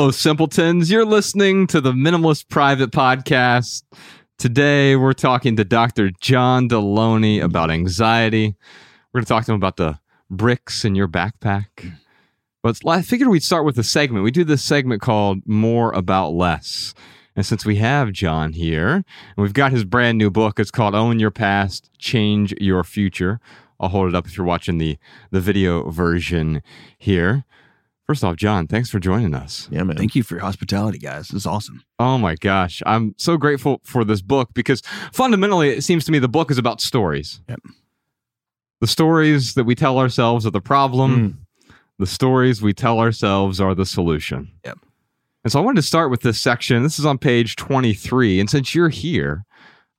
Hello, simpletons. You're listening to the Minimalist Private Podcast. Today, we're talking to Dr. John Delony about anxiety. We're going to talk to him about the bricks in your backpack. But I figured we'd start with a segment. We do this segment called More About Less. And since we have John here, and we've got his brand new book, it's called Own Your Past, Change Your Future. I'll hold it up if you're watching the, the video version here. First off, John, thanks for joining us. Yeah, man. Thank you for your hospitality, guys. This is awesome. Oh my gosh. I'm so grateful for this book because fundamentally, it seems to me the book is about stories. Yep. The stories that we tell ourselves are the problem, hmm. the stories we tell ourselves are the solution. Yep. And so I wanted to start with this section. This is on page 23. And since you're here,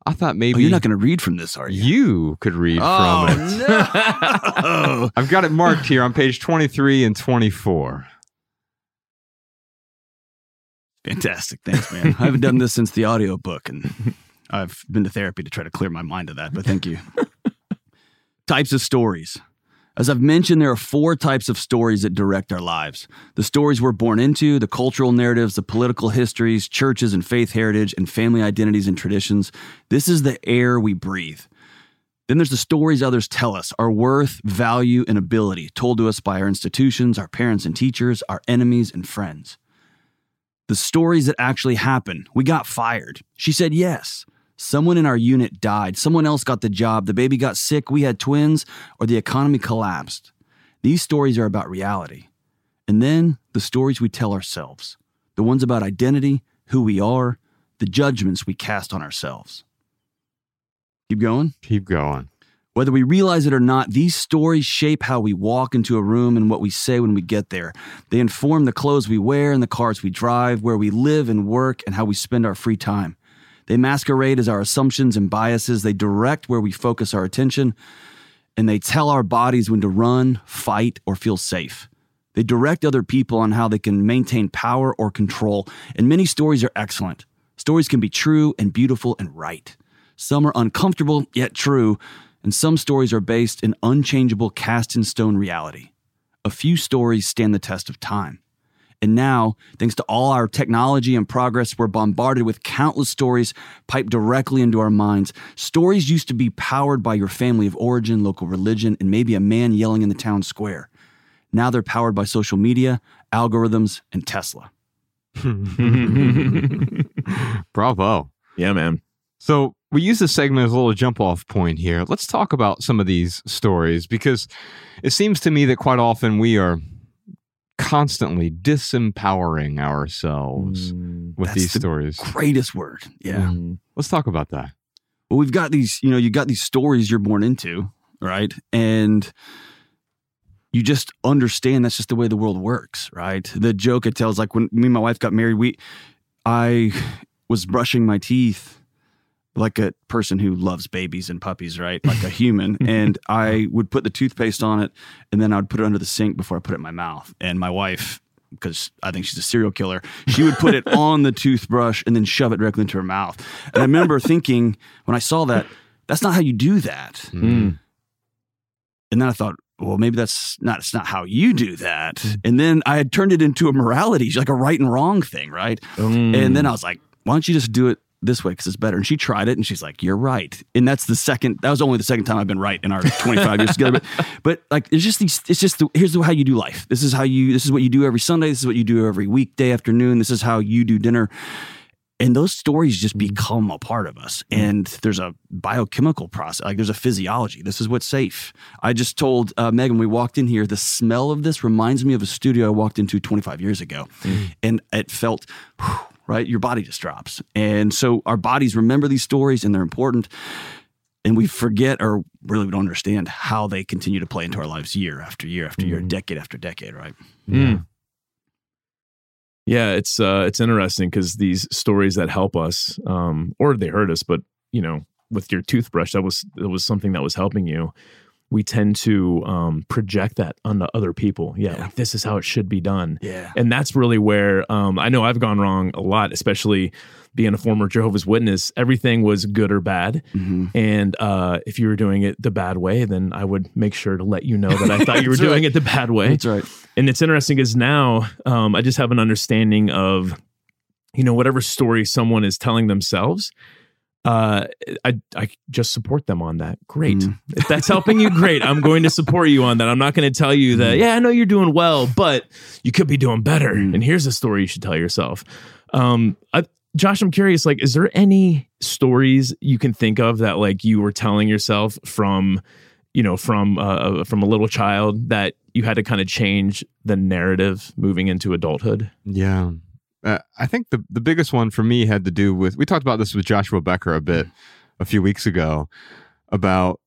I thought maybe Oh, you're not going to read from this, are you? you could read oh, from it. Oh, no. I've got it marked here on page 23 and 24. Fantastic. Thanks, man. I haven't done this since the audiobook, and I've been to therapy to try to clear my mind of that, but thank you. types of stories. As I've mentioned, there are four types of stories that direct our lives the stories we're born into, the cultural narratives, the political histories, churches and faith heritage, and family identities and traditions. This is the air we breathe. Then there's the stories others tell us, our worth, value, and ability, told to us by our institutions, our parents and teachers, our enemies and friends. The stories that actually happen. We got fired. She said yes. Someone in our unit died. Someone else got the job. The baby got sick. We had twins, or the economy collapsed. These stories are about reality. And then the stories we tell ourselves the ones about identity, who we are, the judgments we cast on ourselves. Keep going. Keep going. Whether we realize it or not, these stories shape how we walk into a room and what we say when we get there. They inform the clothes we wear and the cars we drive, where we live and work, and how we spend our free time. They masquerade as our assumptions and biases. They direct where we focus our attention, and they tell our bodies when to run, fight, or feel safe. They direct other people on how they can maintain power or control, and many stories are excellent. Stories can be true and beautiful and right. Some are uncomfortable yet true, and some stories are based in unchangeable cast in stone reality. A few stories stand the test of time. And now, thanks to all our technology and progress, we're bombarded with countless stories piped directly into our minds. Stories used to be powered by your family of origin, local religion, and maybe a man yelling in the town square. Now they're powered by social media, algorithms, and Tesla. Bravo. yeah, man. So we use this segment as a little jump off point here. Let's talk about some of these stories because it seems to me that quite often we are constantly disempowering ourselves Mm, with That's these the stories. Greatest word. Yeah. mm, Let's talk about that. Well, we've got these, you know, you got these stories you're born into, right? And you just understand that's just the way the world works, right? The joke it tells, like when me and my wife got married, we, I was brushing my teeth like a person who loves babies and puppies, right? Like a human. and I would put the toothpaste on it and then I would put it under the sink before I put it in my mouth. And my wife, because I think she's a serial killer, she would put it on the toothbrush and then shove it directly into her mouth. And I remember thinking when I saw that, that's not how you do that. mm. And then I thought, well, maybe that's not it's not how you do that. And then I had turned it into a morality, like a right and wrong thing, right? Mm. And then I was like, why don't you just do it this way because it's better? And she tried it and she's like, you're right. And that's the second, that was only the second time I've been right in our 25 years together. But, but like, it's just these, it's just, the, here's how you do life. This is how you, this is what you do every Sunday. This is what you do every weekday afternoon. This is how you do dinner. And those stories just become a part of us. And there's a biochemical process, like there's a physiology. This is what's safe. I just told uh, Megan, we walked in here, the smell of this reminds me of a studio I walked into 25 years ago. And it felt, whew, right? Your body just drops. And so our bodies remember these stories and they're important. And we forget or really we don't understand how they continue to play into our lives year after year after year, Mhm. decade after decade, right? Mm. Yeah, it's uh, it's interesting because these stories that help us, um, or they hurt us, but you know, with your toothbrush, that was that was something that was helping you. We tend to um, project that onto other people. Yeah, Yeah. like this is how it should be done. Yeah. And that's really where um, I know I've gone wrong a lot, especially being a former Jehovah's Witness. Everything was good or bad. hmm And uh, if you were doing it the bad way, then I would make sure to let you know that I thought you were That's doing right. it the bad way. That's right. And it's interesting because now um, I just have an understanding of, you know, whatever story someone is telling themselves. Uh, I I just support them on that. Great. Mhm. If that's helping you, great. I'm going to support you on that. I'm not going to tell you that. Yeah, I know you're doing well, but you could be doing better. Mm. And here's a story you should tell yourself. Um, I, Josh, I'm curious. Like, is there any stories you can think of that like you were telling yourself from, you know, from uh, from a little child that you had to kind of change the narrative moving into adulthood? Yeah. Uh, I think the, the biggest one for me had to do with, we talked about this with Joshua Becker a bit a few weeks ago about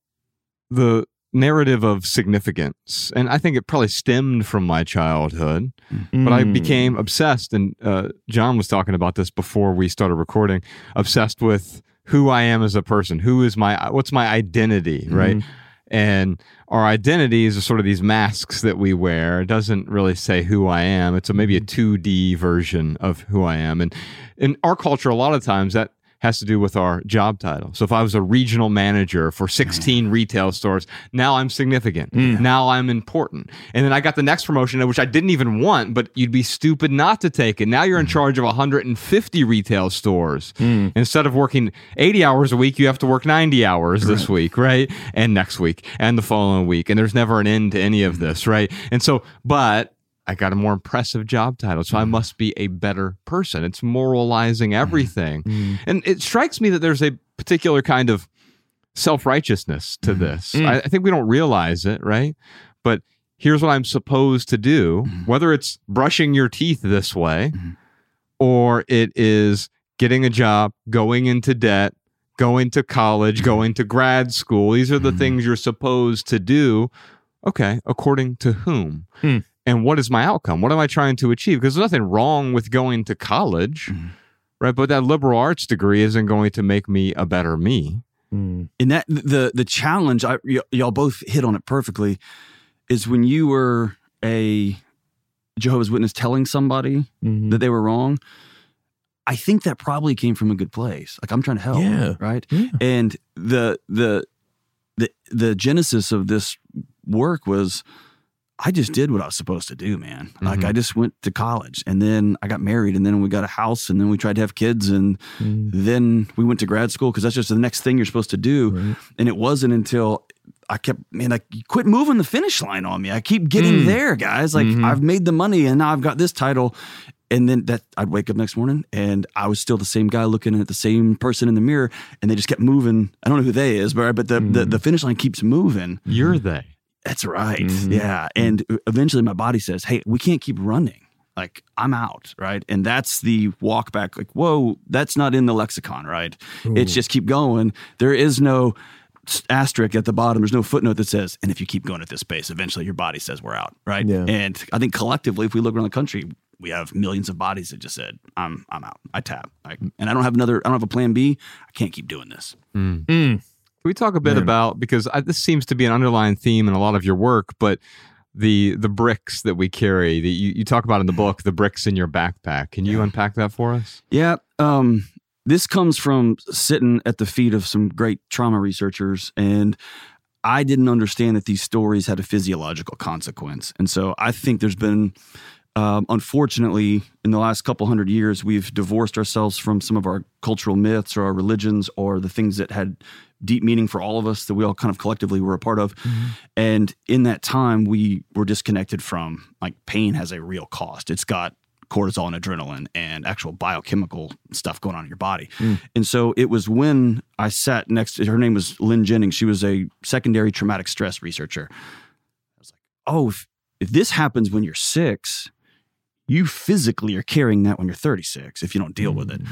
the narrative of significance. And I think it probably stemmed from my childhood, but I Mm. became obsessed. And uh, John was talking about this before we started recording obsessed with who I am as a person. Who is my, what's my identity, right? Mhm. And our identities are sort of these masks that we wear. It doesn't really say who i am. It's a, maybe a mm-hmm. 2d version of who i am. And in our culture a lot of times that has to do with our job title. So if i was a regional manager for 16 retail stores now i'm significant. Mm. now i'm important. And then i got the next promotion which i didn't even want but you'd be stupid not to take it. Now you're in charge of 150 retail stores. Mm. instead of working 80 hours a week you have to work 90 hours this week right? And next week and the following week. And there's never an end to any of this right? And so but I got a more impressive job title, so I mm. must be a better person. It's moralizing mm. everything. Mm. And it strikes me that there's a particular kind of self righteousness to mm. this. Mm. I, I think we don't realize it, right? But here's what I'm supposed to do, whether it's brushing your teeth this way or it is getting a job, going into debt, going to college, going to grad school. These are the things you're supposed to do. Okay, according to whom? Hmm. And what is my outcome? What am I trying to achieve? Because there's nothing wrong with going to college, Mhm. right? But that liberal arts degree isn't going to make me a better me. Mm. And that the the challenge, I, y- y'all both hit on it perfectly, is when you were a Jehovah's Witness telling somebody Mhm. that they were wrong. I think that probably came from a good place. Like I'm trying to help, Yeah. right? Yeah. And the the the the genesis of this work was I just did what I was supposed to do, man. Like Mhm. I just went to college and then I got married and then we got a house and then we tried to have kids and Mm. then we went to grad school because that's just the next thing you're supposed to do. Right. And it wasn't until I kept, man, I quit moving the finish line on me. I keep getting Mm. there, guys. Like, Mhm. I've made the money and now I've got this title. And then that I'd wake up next morning and I was still the same guy looking at the same person in the mirror, and they just kept moving. I don't know who they is, but but the the, Mm. the finish line keeps moving. You're they. That's right. Mhm. Yeah. And eventually my body says, Hey, we can't keep running. Like I'm out. Right. And that's the walk back. Like, whoa, that's not in the lexicon, right? It's just keep going. There is no asterisk at the bottom. There's no footnote that says, and if you keep going at this pace, eventually your body says we're out. Right. Yeah. And I think collectively, if we look around the country, we have millions of bodies that just said, I'm I'm out. I tap. Like, and I don't have another, I don't have a plan B. I can't keep doing this. Mm. Mm. Can we talk a bit Man. about because I, this seems to be an underlying theme in a lot of your work, but the the bricks that we carry that you, you talk about in the book, the bricks in your backpack. Can you Yeah. unpack that for us? Yeah. Um, this comes from sitting at the feet of some great trauma researchers, and I didn't understand that these stories had a physiological consequence. And so I think there's been, um, unfortunately, in the last couple hundred years, we've divorced ourselves from some of our cultural myths or our religions or the things that had deep meaning for all of us that we all kind of collectively were a part of. And in that time, we were disconnected from like pain has a real cost. It's got cortisol and adrenaline and actual biochemical stuff going on in your body. Mm. And so it was when I sat next to her name was Lynn Jennings. She was a secondary traumatic stress researcher. I was like, oh, if, if this happens when you're six, you physically are carrying that when you're 36 if you don't deal with it.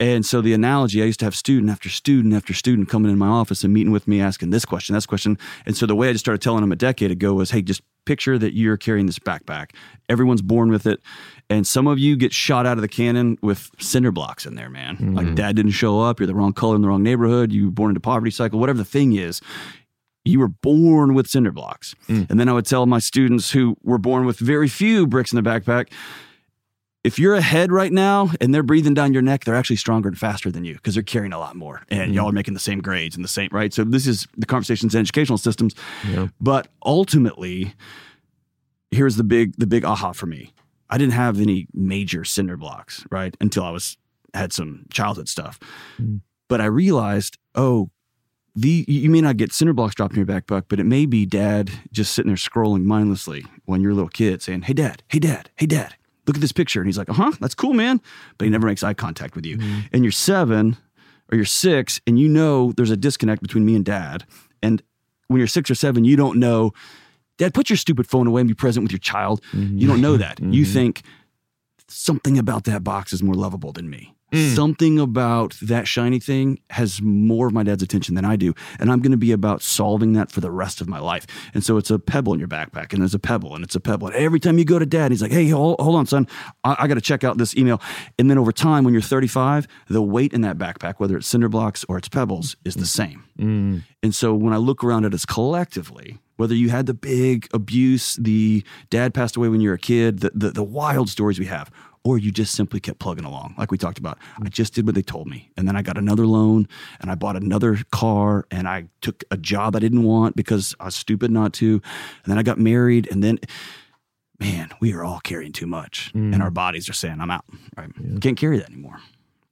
And so the analogy, I used to have student after student after student coming in my office and meeting with me, asking this question, this question. And so the way I just started telling them a decade ago was, hey, just picture that you're carrying this backpack. Everyone's born with it. And some of you get shot out of the cannon with cinder blocks in there, man. Like Mhm. dad didn't show up, you're the wrong color in the wrong neighborhood, you were born into poverty cycle, whatever the thing is. you were born with cinder blocks. Mm. And then I would tell my students who were born with very few bricks in the backpack, if you're ahead right now and they're breathing down your neck, they're actually stronger and faster than you because they're carrying a lot more. And Mm. y'all are making the same grades and the same, right? So this is the conversations in educational systems. Yeah. But ultimately, here's the big the big aha for me. I didn't have any major cinder blocks, right? Until I was had some childhood stuff. Mm. But I realized, oh, the you may not get cinder blocks dropped in your backpack, but it may be dad just sitting there scrolling mindlessly when you're a little kid saying, Hey dad, hey dad, hey dad, look at this picture. And he's like, uh-huh, that's cool, man. But he never makes eye contact with you. And you're seven or you're six, and you know there's a disconnect between me and dad. And when you're six or seven, you don't know, Dad, put your stupid phone away and be present with your child. You don't know that. You Mhm. think something about that box is more lovable than me. Mm. Something about that shiny thing has more of my dad's attention than I do. And I'm going to be about solving that for the rest of my life. And so it's a pebble in your backpack, and there's a pebble, and it's a pebble. And every time you go to dad, he's like, hey, hold, hold on, son. I, I got to check out this email. And then over time, when you're 35, the weight in that backpack, whether it's cinder blocks or it's pebbles, is the same. Mm. And so when I look around at us collectively, whether you had the big abuse, the dad passed away when you were a kid, the, the, the wild stories we have, or you just simply kept plugging along, like we talked about. I just did what they told me. And then I got another loan and I bought another car and I took a job I didn't want because I was stupid not to. And then I got married and then man, we are all carrying too much. Mm. And our bodies are saying, I'm out. Right. Can't carry that anymore.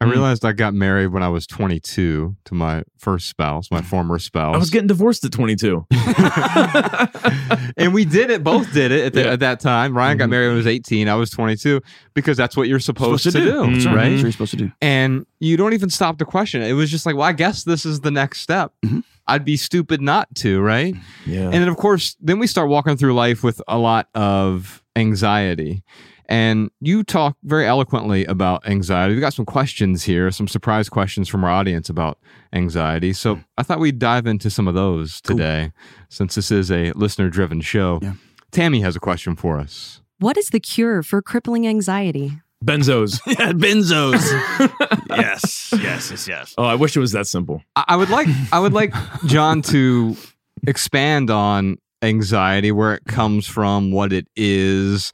I Mm. realized I got married when I was 22 to my first spouse, my former spouse. I was getting divorced at 22. and we did it, both did it at, the, Yeah. at that time. Ryan got Mhm. married when he was 18. I was 22 because that's what you're supposed, to, do, That's Mhm. right. right? That's what you're supposed to do. And you don't even stop to question it. It was just like, well, I guess this is the next step. Mhm. I'd be stupid not to, right? Yeah. And then, of course, then we start walking through life with a lot of anxiety. And you talk very eloquently about anxiety. We've got some questions here, some surprise questions from our audience about anxiety. So hmm. I thought we'd dive into some of those Cool. today, since this is a listener driven show. Yeah. Tammy has a question for us. What is the cure for crippling anxiety? Benzos. Yeah, benzos. yes, yes, yes, yes. Oh, I wish it was that simple. I I would like I would like John to expand on anxiety, where it comes from, what it is,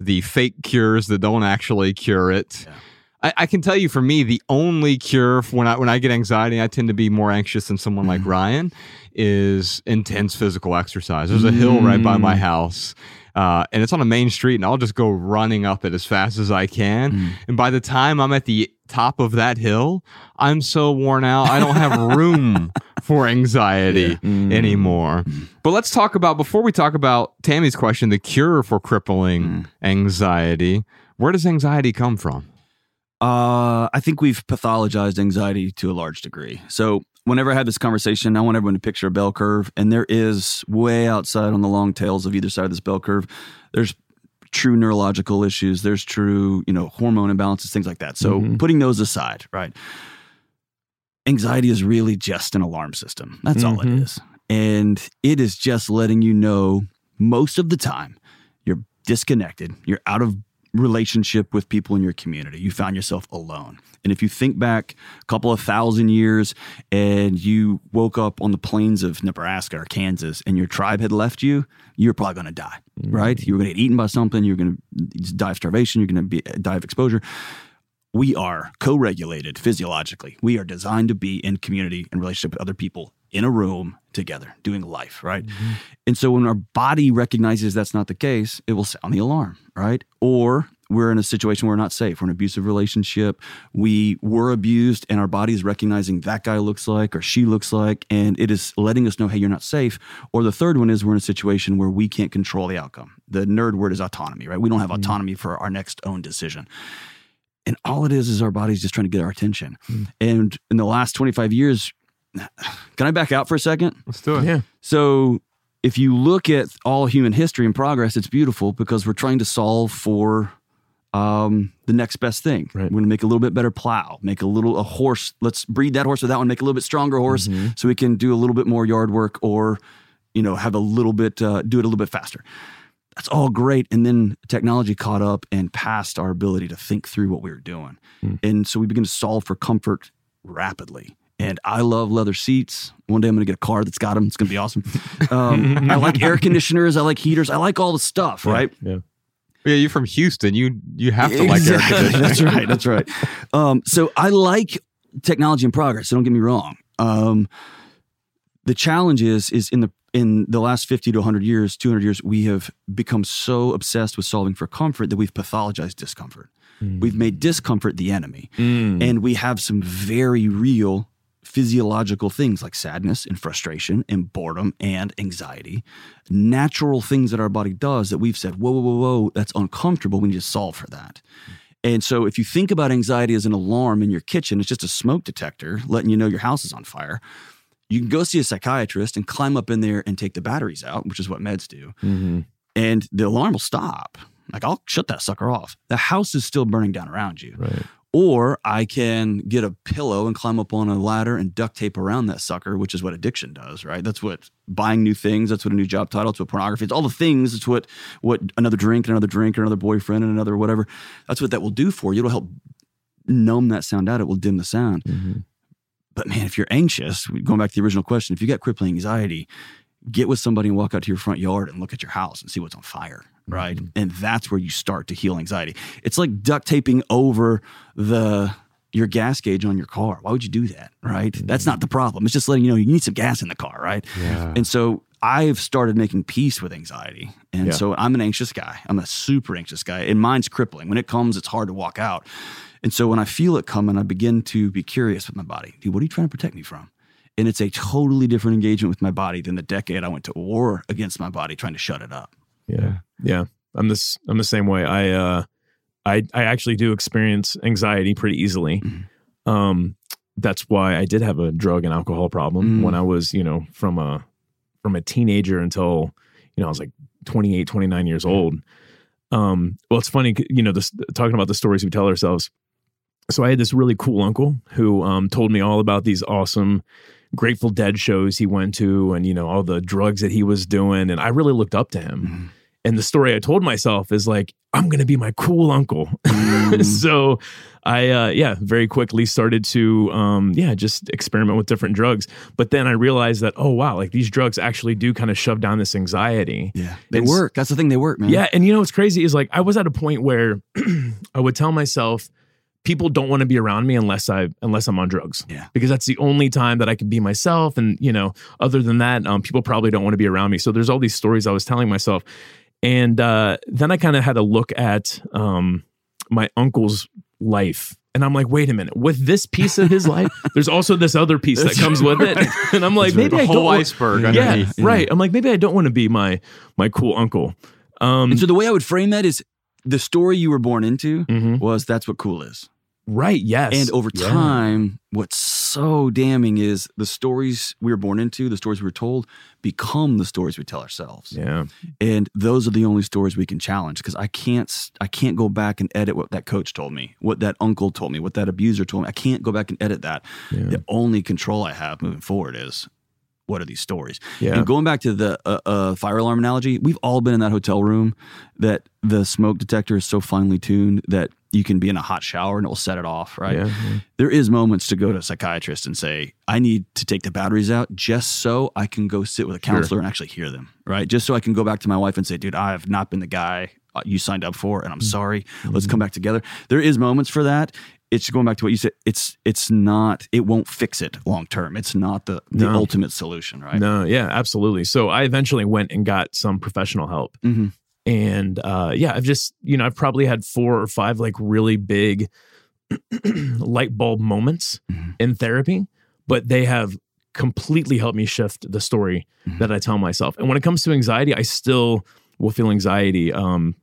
the fake cures that don't actually cure it. Yeah. I, I can tell you, for me, the only cure when I when I get anxiety, I tend to be more anxious than someone like Ryan. Is intense physical exercise. There's a hill right by my Mm. house, uh, and it's on a main street, and I'll just go running up it as fast as I can. Mm. And by the time I'm at the top of that hill, I'm so worn out. I don't have room for anxiety Mm. anymore. But let's talk about, before we talk about Tammy's question, the cure for crippling Mm. anxiety. Where does anxiety come from? Uh, I think we've pathologized anxiety to a large degree. So whenever I have this conversation, I want everyone to picture a bell curve, and there is way outside on the long tails of either side of this bell curve. There's true neurological issues. There's true, you know, hormone imbalances, things like that. So Mhm. putting those aside, right? Anxiety is really just an alarm system. That's all it Mhm. is, and it is just letting you know most of the time you're disconnected. You're out of relationship with people in your community. You found yourself alone. And if you think back a couple of thousand years and you woke up on the plains of Nebraska or Kansas and your tribe had left you, you're probably going to die, mm-hmm. right? You were going to get eaten by something. You're going to die of starvation. You're going to be die of exposure. We are co-regulated physiologically. We are designed to be in community and relationship with other people in a room together doing life, right? And so when our body recognizes that's not the case, it will sound the alarm, right? Or we're in a situation where we're not safe. We're in an abusive relationship. We were abused, and our body is recognizing that guy looks like or she looks like, and it is letting us know, hey, you're not safe. Or the third one is we're in a situation where we can't control the outcome. The nerd word is autonomy, right? We don't have autonomy for our next own decision. And all it is is our body's just trying to get our attention. Mm. And in the last 25 years, can I back out for a second? Let's do it. Yeah. So if you look at all human history and progress, it's beautiful because we're trying to solve for um, the next best thing. Right. We're going to make a little bit better plow, make a little a horse. Let's breed that horse with that one, make a little bit stronger horse, Mhm. so we can do a little bit more yard work or, you know, have a little bit uh, do it a little bit faster. That's all great, and then technology caught up and passed our ability to think through what we were doing, Hmm. and so we begin to solve for comfort rapidly. And I love leather seats. One day I'm going to get a car that's got them. It's going to be awesome. Um, I like air conditioners. I like heaters. I like all the stuff, right? Yeah. Yeah, you're from Houston. You you have to like air Exactly. conditioning. That's right. That's right. Um, so I like technology and progress. So don't get me wrong. Um, the challenge is is in the in the last 50 to 100 years 200 years we have become so obsessed with solving for comfort that we've pathologized discomfort we've made discomfort the enemy Mm. and we have some very real physiological things like sadness and frustration and boredom and anxiety. Natural things that our body does that we've said whoa whoa whoa whoa that's uncomfortable. We need to solve for that. And so if you think about anxiety as an alarm in your kitchen it's just a smoke detector letting you know your house is on fire. You can go see a psychiatrist and climb up in there and take the batteries out which is what meds do Mhm. and the alarm will stop. Like i'll shut that sucker off. The house is still burning down around you. Right. Or I can get a pillow and climb up on a ladder and duct tape around that sucker, which is what addiction does, right? That's what buying new things. That's what a new job title. It's what pornography. It's all the things. It's what what another drink, and another drink, or another boyfriend, and another whatever. That's what that will do for you. It'll help numb that sound out. It will dim the sound. Mhm. But man, if you're anxious, going back to the original question, if you got crippling anxiety, get with somebody and walk out to your front yard and look at your house and see what's on fire, right? Mm-hmm. And that's where you start to heal anxiety. It's like duct taping over the your gas gauge on your car. Why would you do that, right? Mm-hmm. That's not the problem. It's just letting you know you need some gas in the car, right? Yeah. And so I've started making peace with anxiety. And Yeah. so I'm an anxious guy. I'm a super anxious guy. And mine's crippling. When it comes, it's hard to walk out. And so when I feel it coming, I begin to be curious with my body. Dude, what are you trying to protect me from? And it's a totally different engagement with my body than the decade I went to war against my body trying to shut it up. Yeah. Yeah. I'm this I'm the same way. I uh I I actually do experience anxiety pretty easily. Mhm. Um that's why I did have a drug and alcohol problem Mm. when I was, you know, from a from a teenager until, you know, I was like 28, 29 years old. Um well it's funny, you know, this talking about the stories we tell ourselves. So I had this really cool uncle who um told me all about these awesome Grateful Dead shows he went to and you know all the drugs that he was doing and I really looked up to him Mhm. And the story I told myself is like, I'm gonna be my cool uncle. Mm. so I uh yeah, very quickly started to um yeah, just experiment with different drugs. But then I realized that, oh wow, like these drugs actually do kind of shove down this anxiety. Yeah. They And work. That's the thing. They work, man. Yeah, and you know what's crazy is like I was at a point where I would tell myself people don't want to be around me unless I unless I'm on drugs. Yeah. Because that's the only time that I can be myself and you know, other than that, um people probably don't want to be around me. So there's all these stories I was telling myself. And uh then I kind of had a look at um my uncle's life and I'm like, wait a minute, with this piece of his life, there's also this other piece that comes with it. And I'm like, maybe the I whole don't want- iceberg yeah, right. I'm like, maybe I don't want to be my my cool uncle. Um, And so the way I would frame that is the story you were born into mhm. was that's what cool is. right. Yes. And over Yeah. time, what's so damning is the stories we were born into, the stories we were told, become the stories we tell ourselves. Yeah. And those are the only stories we can challenge because I can't I can't go back and edit what that coach told me, what that uncle told me, what that abuser told me. I can't go back and edit that. Yeah. The only control I have moving forward is what are these stories? Yeah. And going back to the uh, uh, fire alarm analogy, we've all been in that hotel room that the smoke detector is so finely tuned that you can be in a hot shower and it will set it off, right? Yeah. yeah. There is moments to go to a psychiatrist and say, I need to take the batteries out just so I can go sit with a Sure. counselor and actually hear them, right? Just so I can go back to my wife and say, dude, I have not been the guy uh, you signed up for and I'm sorry. Let's come back together. There is moments for that. It's going back to what you said. It's it's not. It won't fix it long term. It's not the the No. ultimate solution, right? No. Yeah. Absolutely. So I eventually went and got some professional help, hmm and uh, yeah, I've just you know I've probably had four or five like really big light bulb moments Mhm. in therapy, but they have completely helped me shift the story Mhm. that I tell myself. And when it comes to anxiety, I still will feel anxiety. Um,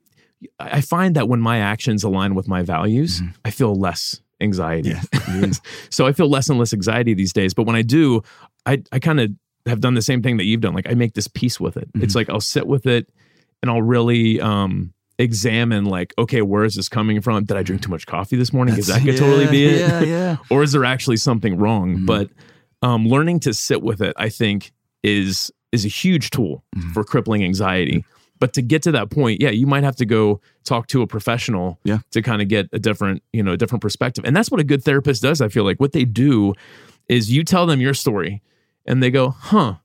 I find that when my actions align with my values, Mhm. I feel less anxiety. Yeah. so I feel less and less anxiety these days. But when I do, I, I kind of have done the same thing that you've done. Like I make this peace with it. It's like I'll sit with it and I'll really um, examine like, okay, where is this coming from? Did I drink too much coffee this morning? Because that could totally be it. Yeah, yeah. or is there actually something wrong? Mhm. But um, learning to sit with it, I think, is is a huge tool Mhm. for crippling anxiety. But to get to that point, yeah, you might have to go talk to a professional Yeah. to kind of get a different, you know, a different perspective. And that's what a good therapist does. I feel like what they do is you tell them your story and they go, huh.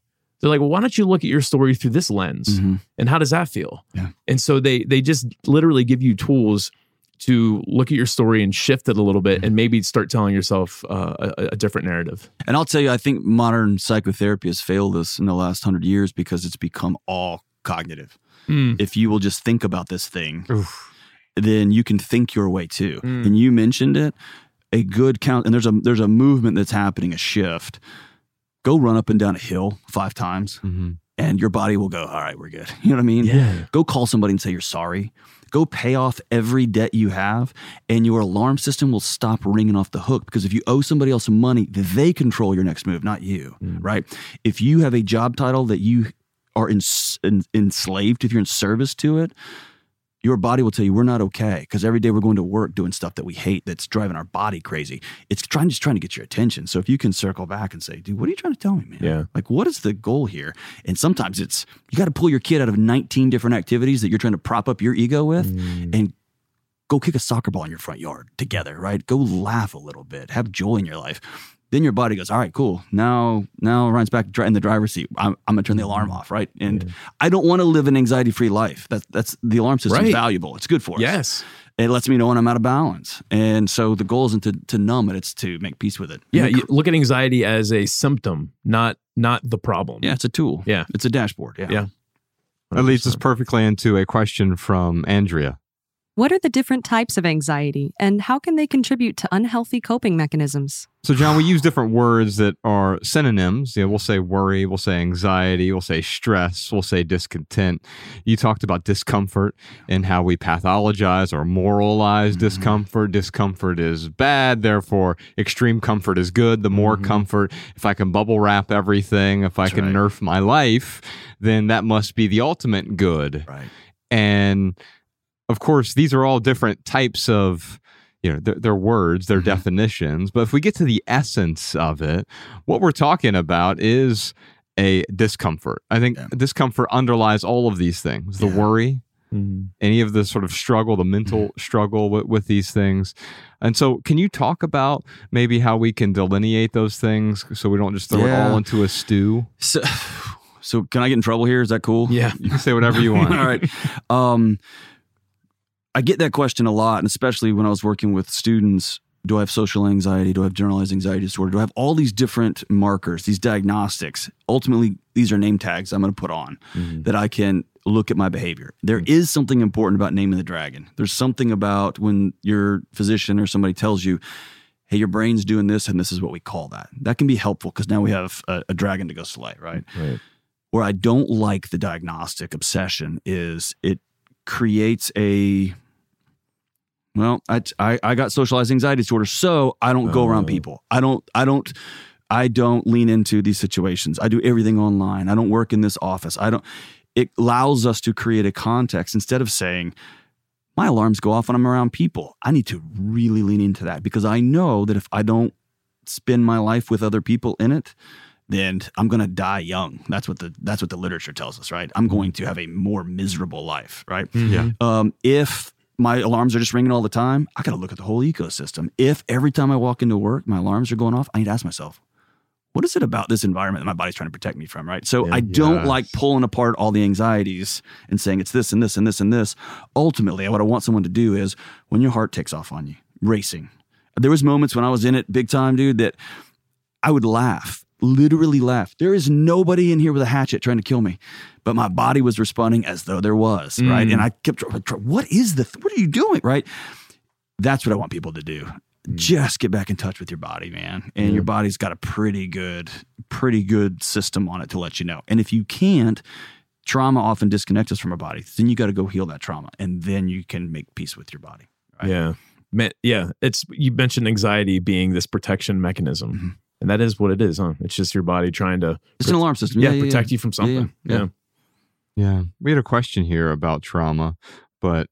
They're like, well, why don't you look at your story through this lens? Mhm. And how does that feel? Yeah. And so they they just literally give you tools to look at your story and shift it a little bit and maybe start telling yourself uh, a, a different narrative. And I'll tell you, I think modern psychotherapy has failed us in the last hundred years because it's become all cognitive. Mm. If you will just think about this thing, Oof. then you can think your way too. Mm. And you mentioned it, a good count. And there's a there's a movement that's happening, a shift. Go run up and down a hill five times, Mhm. and your body will go. All right, we're good. You know what I mean? Yeah. Go call somebody and say you're sorry. Go pay off every debt you have, and your alarm system will stop ringing off the hook. Because if you owe somebody else some money, they control your next move, not you, Mm. right? If you have a job title that you are ens- en- enslaved, if you're in service to it, your body will tell you we're not okay. Because every day we're going to work doing stuff that we hate, that's driving our body crazy. It's trying just trying to get your attention. So if you can circle back and say, "Dude, what are you trying to tell me, man? Yeah. Like, what is the goal here?" And sometimes it's you got to pull your kid out of 19 different activities that you're trying to prop up your ego with Mm. and go kick a soccer ball in your front yard together, right? Go laugh a little bit, have joy in your life. Then your body goes, all right, cool. Now, now Ryan's back in the driver's seat. I'm, I'm gonna turn the alarm off, right? And I don't want to live an anxiety-free life. That's that's the alarm system's Right. valuable. It's good for us. Yes. it lets me know when I'm out of balance. And so the goal isn't to, to numb it; it's to make peace with it. Yeah. And You look at anxiety as a symptom, not not the problem. yeah, it's a tool. Yeah. it's a dashboard. Yeah, Yeah. That leads us perfectly into a question from Andrea. What are the different types of anxiety and how can they contribute to unhealthy coping mechanisms? So, John, we use different words that are synonyms. You know, we'll say worry, we'll say anxiety, we'll say stress, we'll say discontent. You talked about discomfort and how we pathologize or moralize mm-hmm. discomfort. Discomfort is bad, therefore, extreme comfort is good. The more mm-hmm. comfort, if I can bubble wrap everything, if I That's can right. nerf my life, then that must be the ultimate good. right. And of course, these are all different types of, you know, they're, they're words, they're Mhm. definitions. But if we get to the essence of it, what we're talking about is a discomfort. I think Yeah. discomfort underlies all of these things the Yeah. worry, Mhm. any of the sort of struggle, the mental struggle with, with these things. And so, can you talk about maybe how we can delineate those things so we don't just throw it all into a stew? So, so can I get in trouble here? Is that cool? Yeah. You can say whatever you want. All right. Um, I get that question a lot, and especially when I was working with students. Do I have social anxiety? Do I have generalized anxiety disorder? Do I have all these different markers, these diagnostics? Ultimately, these are name tags I'm going to put on Mhm. that I can look at my behavior. There is something important about naming the dragon. There's something about when your physician or somebody tells you, hey, your brain's doing this, and this is what we call that. That can be helpful because now we have a, a dragon to go slay, right? Right. where I don't like the diagnostic obsession is it creates a well, I I, I got socialized anxiety disorder, so I don't go around Oh. people. I don't I don't I don't lean into these situations. I do everything online. I don't work in this office. I don't it allows us to create a context instead of saying my alarms go off when I'm around people. I need to really lean into that because I know that if I don't spend my life with other people in it, then I'm going to die young. That's what the that's what the literature tells us, right? I'm going to have a more miserable life, right? Yeah. Um, if my alarms are just ringing all the time, I got to look at the whole ecosystem. If every time I walk into work, my alarms are going off, I need to ask myself, what is it about this environment that my body's trying to protect me from, right? So Yeah. I don't Yes. like pulling apart all the anxieties and saying it's this and this and this and this. Ultimately, what I want someone to do is when your heart takes off on you, racing. There was moments when I was in it big time, dude, that I would laugh, literally laugh. There is nobody in here with a hatchet trying to kill me, but my body was responding as though there was, right? Mm. And I kept, what is the, what are you doing, right? That's what I want people to do. Just get back in touch with your body, man. And Yeah. your body's got a pretty good, pretty good system on it to let you know. And if you can't, trauma often disconnects us from our body. Then you got to go heal that trauma, and then you can make peace with your body. Right? Yeah. Man, yeah. It's you mentioned anxiety being this protection mechanism. Mhm. And that is what it is, huh? It's just your body trying to It's an alarm system. yeah, Yeah, yeah, protect yeah. you from something. yeah, Yeah. yeah. Yeah, we had a question here about trauma, but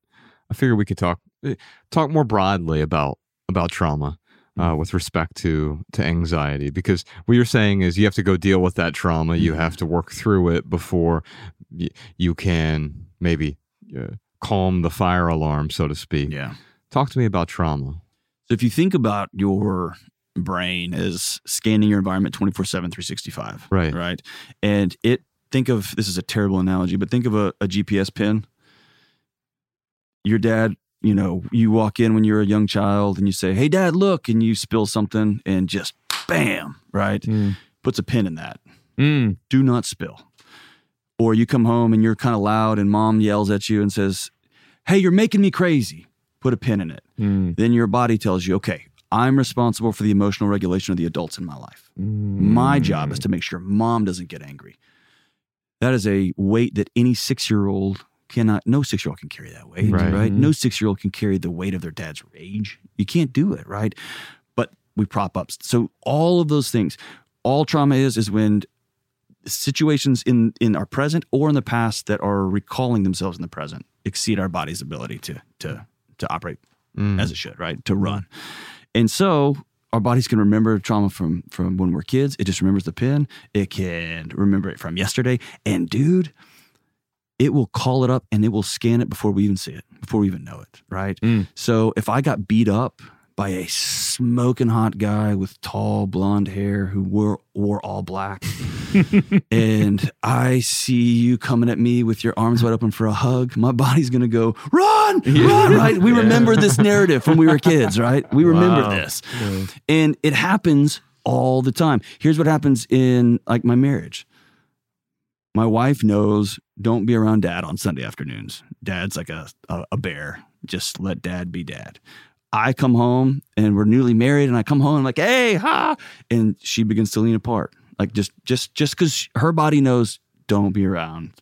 I figured we could talk eh, talk more broadly about about trauma uh, with respect to to anxiety because what you're saying is you have to go deal with that trauma, you have to work through it before y- you can maybe uh, calm the fire alarm, so to speak. Yeah. Talk to me about trauma. So if you think about your brain is scanning your environment 24 7 365 Right. right and it think of this is a terrible analogy but think of a, a gps pin your dad you know you walk in when you're a young child and you say hey dad look and you spill something and just bam right Mm. puts a pin in that Mm. do not spill. Or you come home and you're kind of loud and mom yells at you and says, Hey, you're making me crazy. Put a pin in it. Mm. Then your body tells you, Okay, I'm responsible for the emotional regulation of the adults in my life. Mm. My job is to make sure mom doesn't get angry. That is a weight that any six year old cannot, no six year old can carry that weight, Right. right? Mhm. No six year old can carry the weight of their dad's rage. You can't do it, right? But we prop up. So all of those things, all trauma is, is when situations in, in our present or in the past that are recalling themselves in the present exceed our body's ability to, to, to operate Mm. as it should, right? To run. And so our bodies can remember trauma from from when we're kids. It just remembers the pin. It can remember it from yesterday. And dude, it will call it up and it will scan it before we even see it, before we even know it, right? Mm. So if I got beat up by a smoking hot guy with tall blonde hair who wore wore all black, and I see you coming at me with your arms wide open for a hug, my body's gonna go, run, run, right? We Yeah. remember this narrative from we were kids, right? We remember Wow. this. Yeah. And it happens all the time. Here's what happens in like my marriage. My wife knows don't be around dad on Sunday afternoons. Dad's like a, a, a bear. Just let dad be dad. I come home and we're newly married and I come home and I'm like, hey, ha. And she begins to lean apart. Like just just just because her body knows don't be around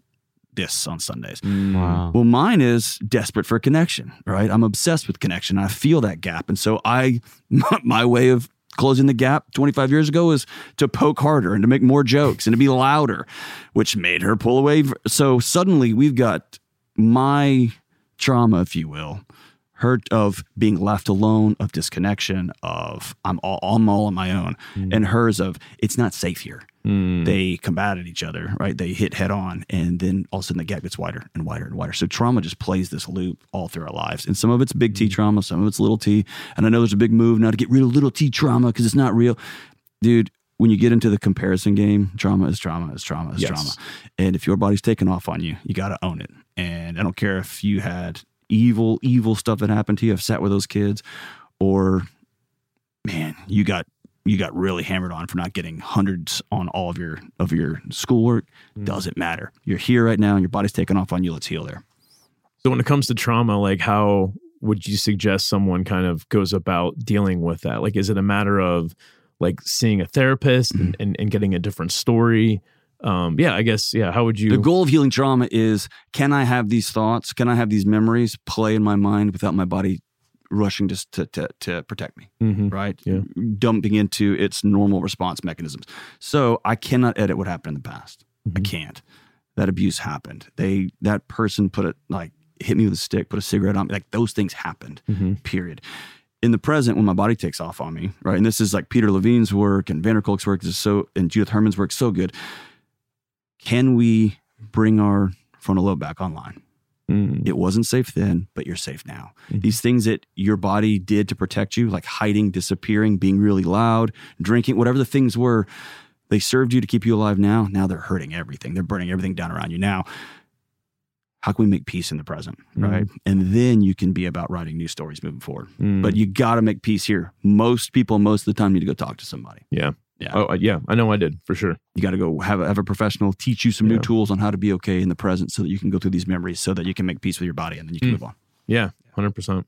this on Sundays. Mm. Wow. Well, mine is desperate for connection, right? I'm obsessed with connection. I feel that gap. And so I, my way of closing the gap 25 years ago was to poke harder and to make more jokes and to be louder, which made her pull away. So suddenly we've got my trauma, if you will, hurt of being left alone, of disconnection, of I'm all, I'm all on my own, and hers of it's not safe here Mm. they combated each other, right? They hit head on, and then all of a sudden the gap gets wider and wider and wider. So trauma just plays this loop all through our lives. And some of it's big T trauma, some of it's little t. And I know there's a big move now to get rid of little t trauma because it's not real. Dude, when you get into the comparison game, trauma is trauma is trauma is Yes. trauma. And if your body's taking off on you, you got to own it. And I don't care if you had evil, evil stuff that happened to you, I've sat with those kids, or man, you got you got really hammered on for not getting hundreds on all of your of your schoolwork. Mm. Doesn't matter. You're here right now and your body's taking off on you. Let's heal there. So when it comes to trauma, like how would you suggest someone kind of goes about dealing with that? Like, is it a matter of like seeing a therapist mm-hmm. and, and, and getting a different story? Um, yeah, I guess, yeah. How would you? The goal of healing trauma is can I have these thoughts? Can I have these memories play in my mind without my body rushing just to, to, to protect me, Mhm. right? Yeah. Dumping into its normal response mechanisms. So I cannot edit what happened in the past. I Mhm. can't. That abuse happened. They that person put it like hit me with a stick, put a cigarette on me. Like those things happened. Mhm. Period. In the present, when my body takes off on me, right? And this is like Peter Levine's work and van der Kolk's work is so and Judith Herman's work so good. Can we bring our frontal lobe back online? Mm. It wasn't safe then, but you're safe now. Mhm. These things that your body did to protect you, like hiding, disappearing, being really loud, drinking, whatever the things were, they served you to keep you alive now. Now they're hurting everything. They're burning everything down around you. Now, how can we make peace in the present? Right. And then you can be about writing new stories moving forward. Mm. But you got to make peace here. Most people, most of the time, need to go talk to somebody. yeah. Yeah. Oh, uh, yeah. I know I did for sure. You got to go have a, have a professional teach you some Yeah. new tools on how to be okay in the present so that you can go through these memories so that you can make peace with your body and then you can Mm. move on. Yeah. 100%.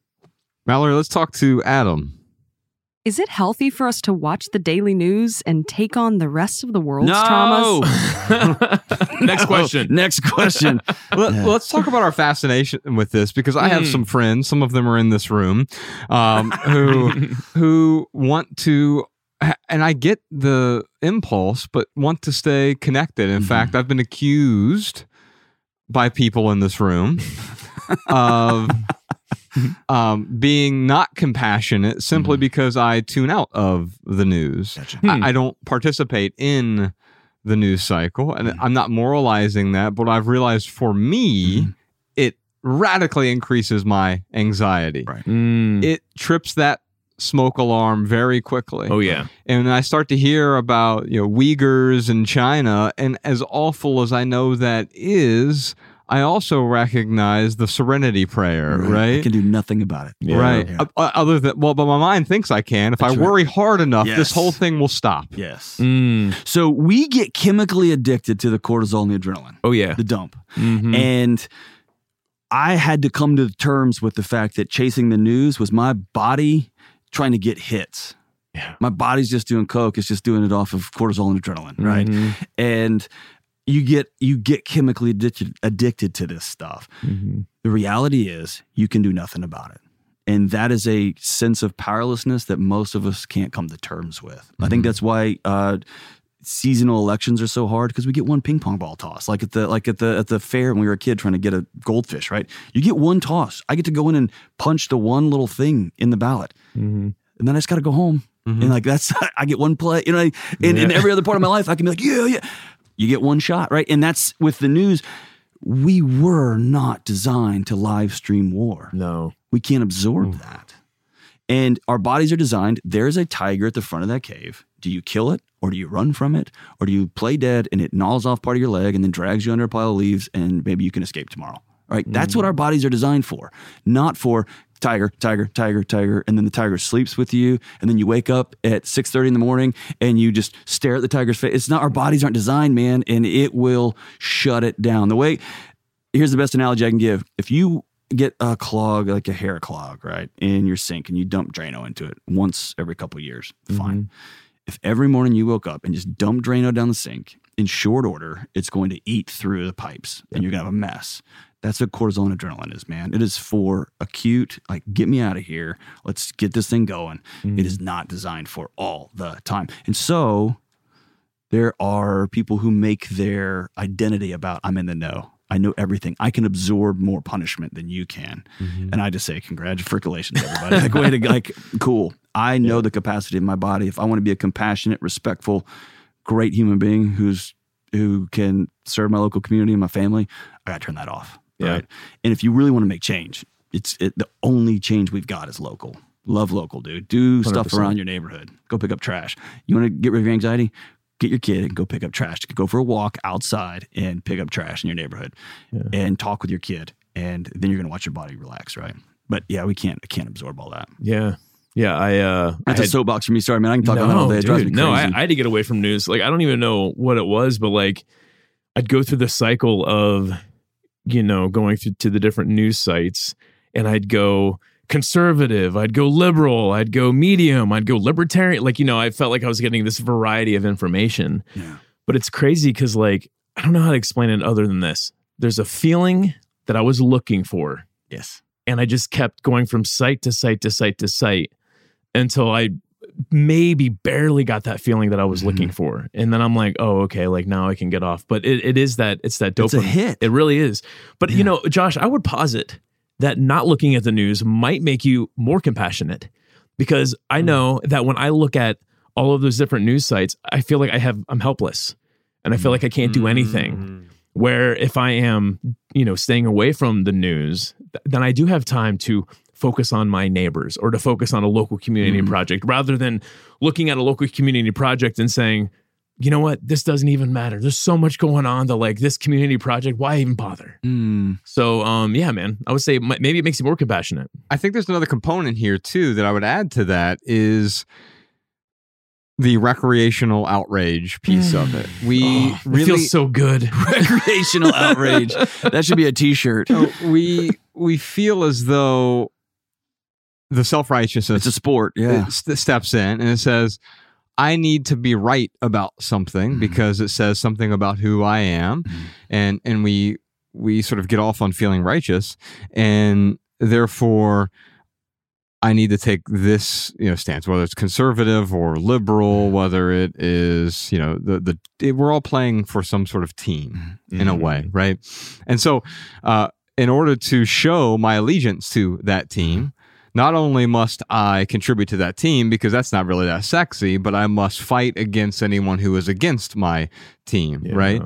Mallory, let's talk to Adam. Is it healthy for us to watch the daily news and take on the rest of the world's traumas? Next question. Next question. Let, Yeah. us talk about our fascination with this because I have Mm. some friends, some of them are in this room, um, who who want to, and I get the impulse, but want to stay connected. In Mhm. fact, I've been accused by people in this room of um, being not compassionate simply Mhm. because I tune out of the news. Gotcha. Hmm. I, I don't participate in the news cycle, and Mhm. I'm not moralizing that, but I've realized for me, Mhm. it radically increases my anxiety. Right. Mm. It trips that smoke alarm very quickly. Oh yeah. and I start to hear about you know Uyghurs in China, and as awful as I know that is, I also recognize the Serenity Prayer, I right? can do nothing about it. Yeah. Right. Yeah. Uh, other than well, but my mind thinks I can. If That's I right. worry hard enough, Yes. this whole thing will stop. Yes. Mm. So we get chemically addicted to the cortisol and the adrenaline, Oh yeah. the dump. Mhm. And I had to come to terms with the fact that chasing the news was my body trying to get hits. Yeah. My body's just doing coke, it's just doing it off of cortisol and adrenaline, right? Mhm. And you get you get chemically addicted addicted to this stuff. Mhm. The reality is you can do nothing about it. And that is a sense of powerlessness that most of us can't come to terms with. I think Mhm. that's why uh, seasonal elections are so hard because we get one ping pong ball toss, like at the like at the at the fair when we were a kid trying to get a goldfish. Right? You get one toss. I get to go in and punch the one little thing in the ballot, Mhm. and then I just got to go home. Mhm. And like that's I get one play. You know, in, in every other part of my life, I can be like, yeah, yeah. You get one shot, right? And that's with the news. We were not designed to live stream war. No. We can't absorb Mm. that. And our bodies are designed. There's a tiger at the front of that cave. Do you kill it or do you run from it? Or do you play dead and it gnaws off part of your leg and then drags you under a pile of leaves and maybe you can escape tomorrow? Right? That's what mm. our bodies are designed for, not for tiger, tiger, tiger, tiger, and then the tiger sleeps with you, and then you wake up at six thirty in the morning and you just stare at the tiger's face. It's not our bodies aren't designed, man, and it will shut it down. The way here's the best analogy I can give. If you get a clog, like a hair clog, right, in your sink and you dump Drano into it once every couple of years, fine. Mm-hmm. If every morning you woke up and just dump Drano down the sink in short order, it's going to eat through the pipes and you're going to have a mess. That's what cortisol and adrenaline is, man. It is for acute, like, get me out of here. Let's get this thing going. Mm-hmm. It is not designed for all the time. And so there are people who make their identity about, I'm in the know. I know everything. I can absorb more punishment than you can. Mm-hmm. And I just say, congratulations, everybody. like, way to, like, cool. I know the capacity of my body. If I want to be a compassionate, respectful, great human being who's who can serve my local community and my family, I got to turn that off. Yeah. Right. And if you really want to make change, it's it, the only change we've got is local. Love local, dude. Do stuff 100%. around your neighborhood. Go pick up trash. You want to get rid of your anxiety? Get your kid and go pick up trash. Go for a walk outside and pick up trash in your neighborhood Yeah. and talk with your kid. And then you're going to watch your body relax, right? But yeah, we can't, I can't absorb all that. Yeah. Yeah. I uh I That's a soapbox for me. Sorry, man. I can talk about that all day. It drives me crazy. no, I, I had to get away from news. Like, I don't even know what it was, but like, I'd go through the cycle of, you know, going through to the different news sites, and I'd go conservative, I'd go liberal, I'd go medium, I'd go libertarian. Like, you know, I felt like I was getting this variety of information. Yeah. But it's crazy because, like, I don't know how to explain it other than this. There's a feeling that I was looking for yes. and I just kept going from site to site to site to site until I maybe barely got that feeling that I was Mhm. looking for. And then I'm like, oh, okay, like now I can get off. But it, it is that it's that It's a dopamine. hit. It really is. But Yeah. you know, Josh, I would posit that not looking at the news might make you more compassionate because I know that when I look at all of those different news sites, I feel like I have I'm helpless and I feel like I can't do anything Mhm. where if I am, you know, staying away from the news, th- then I do have time to focus on my neighbors or to focus on a local community Mhm. project rather than looking at a local community project and saying, you know what, this doesn't even matter. There's so much going on that like this community project, why even bother? Mm. So, um, yeah, man, I would say m- maybe it makes you more compassionate. I think there's another component here too that I would add to that is the recreational outrage piece of it. We Oh, really it feels so good. Recreational outrage. That should be a T-shirt. So we we feel as though the self righteousness It's a sport. Yeah. steps in and it says, "I need to be right about something Mhm. because it says something about who I am," Mhm. and and we we sort of get off on feeling righteous, and therefore. I need to take this, you know, stance, whether it's conservative or liberal, whether it is, you know, the the it, we're all playing for some sort of team in a way, right? And so, uh, in order to show my allegiance to that team, not only must I contribute to that team because that's not really that sexy, but I must fight against anyone who is against my team, Yeah. right?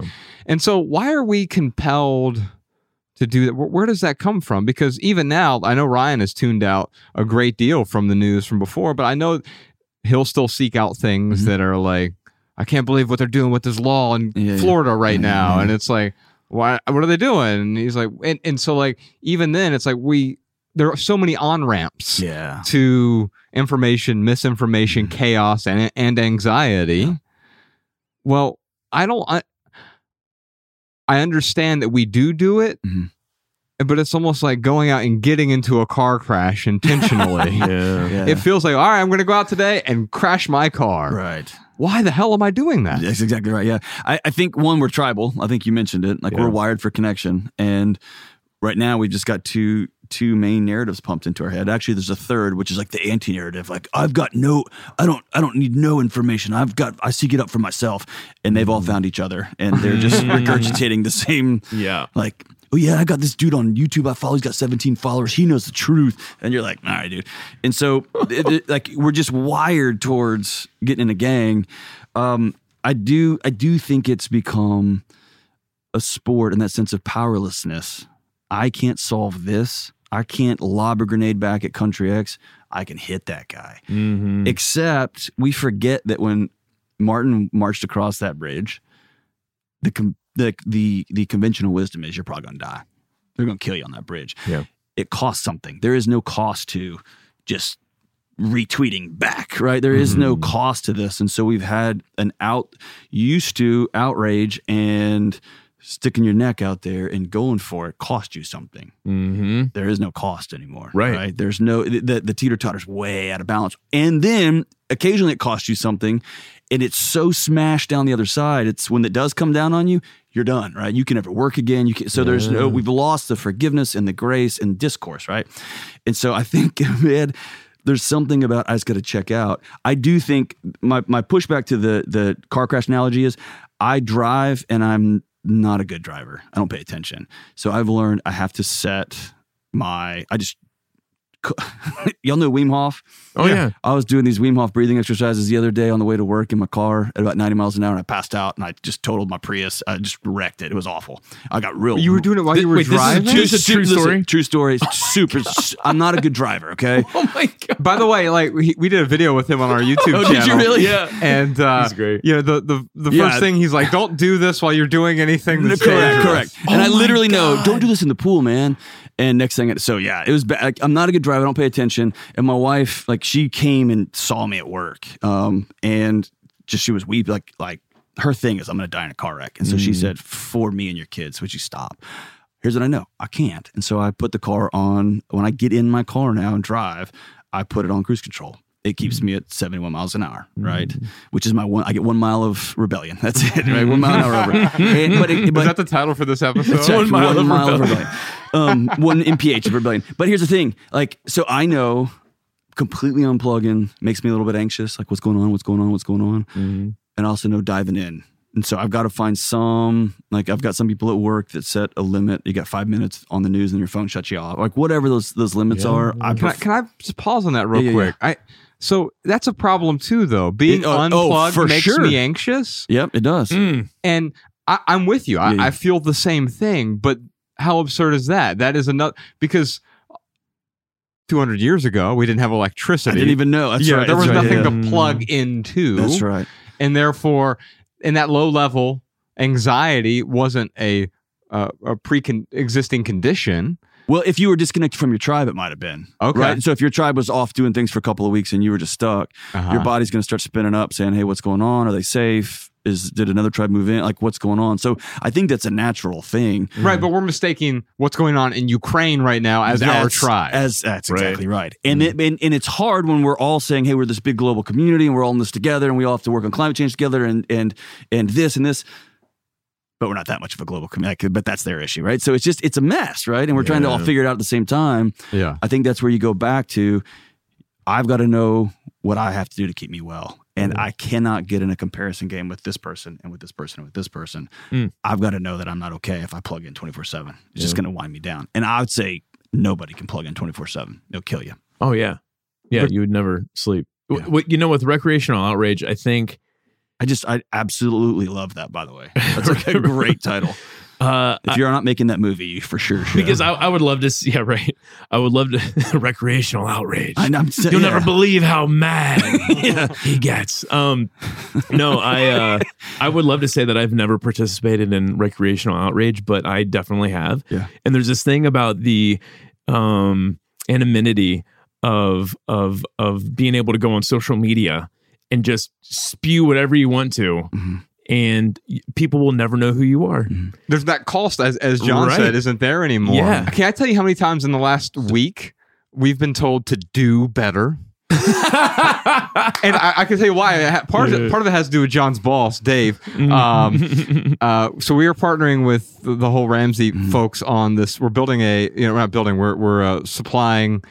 And so, why are we compelled to do that? Where, does that come from? Because even now, I know Ryan has tuned out a great deal from the news from before, but I know he'll still seek out things Mhm. that are like, I can't believe what they're doing with this law in Yeah. Florida right Yeah, now, and it's like, why? What are they doing? And he's like, and, and so like even then, it's like we there are so many on ramps Yeah. to information, misinformation, Mhm. chaos, and and anxiety. Yeah. Well, I don't. I, I understand that we do do it, Mhm. but it's almost like going out and getting into a car crash intentionally. Yeah. Yeah. It feels like, all right, I'm going to go out today and crash my car. right. Why the hell am I doing that? That's exactly right. Yeah. I, I think one, we're tribal. I think you mentioned it. Like Yeah. we're wired for connection. And right now we've just got two two main narratives pumped into our head. Actually, there's a third, which is like the anti-narrative. Like I've got no I don't I don't need no information. I've got I seek it up for myself. And they've all Mm-hmm. found each other and they're just regurgitating the same Yeah. like oh yeah i got this dude on youtube i follow he's got 17 followers he knows the truth and you're like all right dude and so it- it- like we're just wired towards getting in a gang um i do i do think it's become a sport in that sense of powerlessness i can't solve this i can't lob a grenade back at country x i can hit that guy Mm-hmm. except we forget that when Martin marched across that bridge, the com- the the the conventional wisdom is you're probably to die. They're to kill you on that bridge. Yeah. It costs something. There is no cost to just retweeting back, right? There is no Mhm. cost to this. And so we've had an out used to outrage and sticking your neck out there and going for it cost you something Mm-hmm. there is no cost anymore. Right. There's no the the teeter totter's way out of balance. And then occasionally it costs you something, and it's so smashed down the other side. It's when it does come down on you, you're done. Right. You can never work again. You can. So there's no. We've lost the forgiveness and the grace and discourse. Right. And so I think man. There's something about I just got to check out. I do think my my pushback to the the car crash analogy is I drive and I'm not a good driver. I don't pay attention. So I've learned I have to set my I just y'all know Wim Hof. Oh yeah. I was doing these Wim Hof breathing exercises the other day on the way to work in my car at about 90 miles an hour and I passed out and I just totaled my Prius. I just wrecked it. It was awful. I got real You were doing it while you were Wait, this is driving. A true Listen, story? True story. Super. I'm not a good driver. Okay. Oh my god. By the way, like we, we did a video with him on our YouTube Oh, channel. did you really? Yeah. And uh, He's great. You know the the the Yeah. first thing he's like, "Don't do this while you're doing anything that's correct, dangerous." correct. And I Oh my literally know, don't do this in the pool, man. And next thing, so yeah, it was. bad. I'm not a good driver. I don't pay attention. And my wife, like, she came and saw me at work, um, and just she was weeping, like, like her thing is, I'm going to die in a car wreck. And so she Mm. said, for me and your kids, would you stop? Here's what I know, I can't. And so I put the car on. When I get in my car now and drive, I put it on cruise control. It keeps me at 71 miles an hour, right? Which is my one. I get one mile of rebellion. That's it, right? One mile an hour over. And, but it, Is but that the title for this episode? it's actually mile one of mile of rebellion. rebellion. Um, one MPH of rebellion. But here's the thing: like, so I know completely unplugging makes me a little bit anxious. Like, what's going on? What's going on? What's going on? Mm-hmm. And I also know diving in. And so I've got to find some. Like, I've got some people at work that set a limit. You got five minutes on the news, and your phone shuts you off. Like, whatever those those limits Yeah. are. I Can I, can I just pause on that real Yeah, yeah, quick? I so that's a problem too, though. Being It- oh, oh, unplugged for makes sure. me anxious, Yep, it does. Mm. and I, I'm with you. I, Yeah, yeah. I feel the same thing. But how absurd is that? That is another because 200 years ago we didn't have electricity. I electricity. didn't even know. That's yeah, right. there was right, nothing yeah. to plug into. That's right. and therefore in that low level anxiety wasn't a uh, a pre-existing condition Well, if you were disconnected from your tribe, it might have been. Okay. Right. So if your tribe was off doing things for a couple of weeks and you were just stuck, Uh-huh. your body's going to start spinning up, saying, "Hey, what's going on? Are they safe? Is did another tribe move in? Like, what's going on?" So I think that's a natural thing. right but we're mistaking what's going on in ukraine right now as our tribe As that's Right. exactly right. And, mm. it, and and it's hard when we're all saying, "Hey, we're this big global community, and we're all in this together, and we all have to work on climate change together, and and and this and this." But we're not that much of a global community. But that's their issue, right? So it's just it's a mess, right? And we're trying to all figure it out at the same time. yeah I think that's where you go back to I've got to know what I have to do to keep me well. And Mhm. I cannot get in a comparison game with this person and with this person and with this person. Mm. I've got to know that I'm not okay if I plug in 24 7. It's just going to wind me down. And I would say nobody can plug in 24 7. It'll kill you. Oh yeah, yeah. But- you would never sleep. Yeah. W- you know with recreational outrage, I think I just, I absolutely love that, by the way. That's like a great title. Uh, If you're not making that movie, you for sure should. because I, I would love to see. Yeah, right. I would love to recreational outrage. I, am You'll never believe how mad he gets. Um, no, I uh, I would love to say that I've never participated in recreational outrage, but I definitely have. Yeah. And there's this thing about the um, anonymity of of of being able to go on social media and just spew whatever you want to, Mhm. And people will never know who you are. There's that cost, as, as John Right. said, isn't there anymore. Yeah. Can I tell you how many times in the last week we've been told to do better? and I, I can tell you why. Part of it, part of it has to do with John's boss, Dave. Um, uh, so we are partnering with the, the whole Ramsey folks on this. We're building a, you know, we're not building. We're we're uh, supplying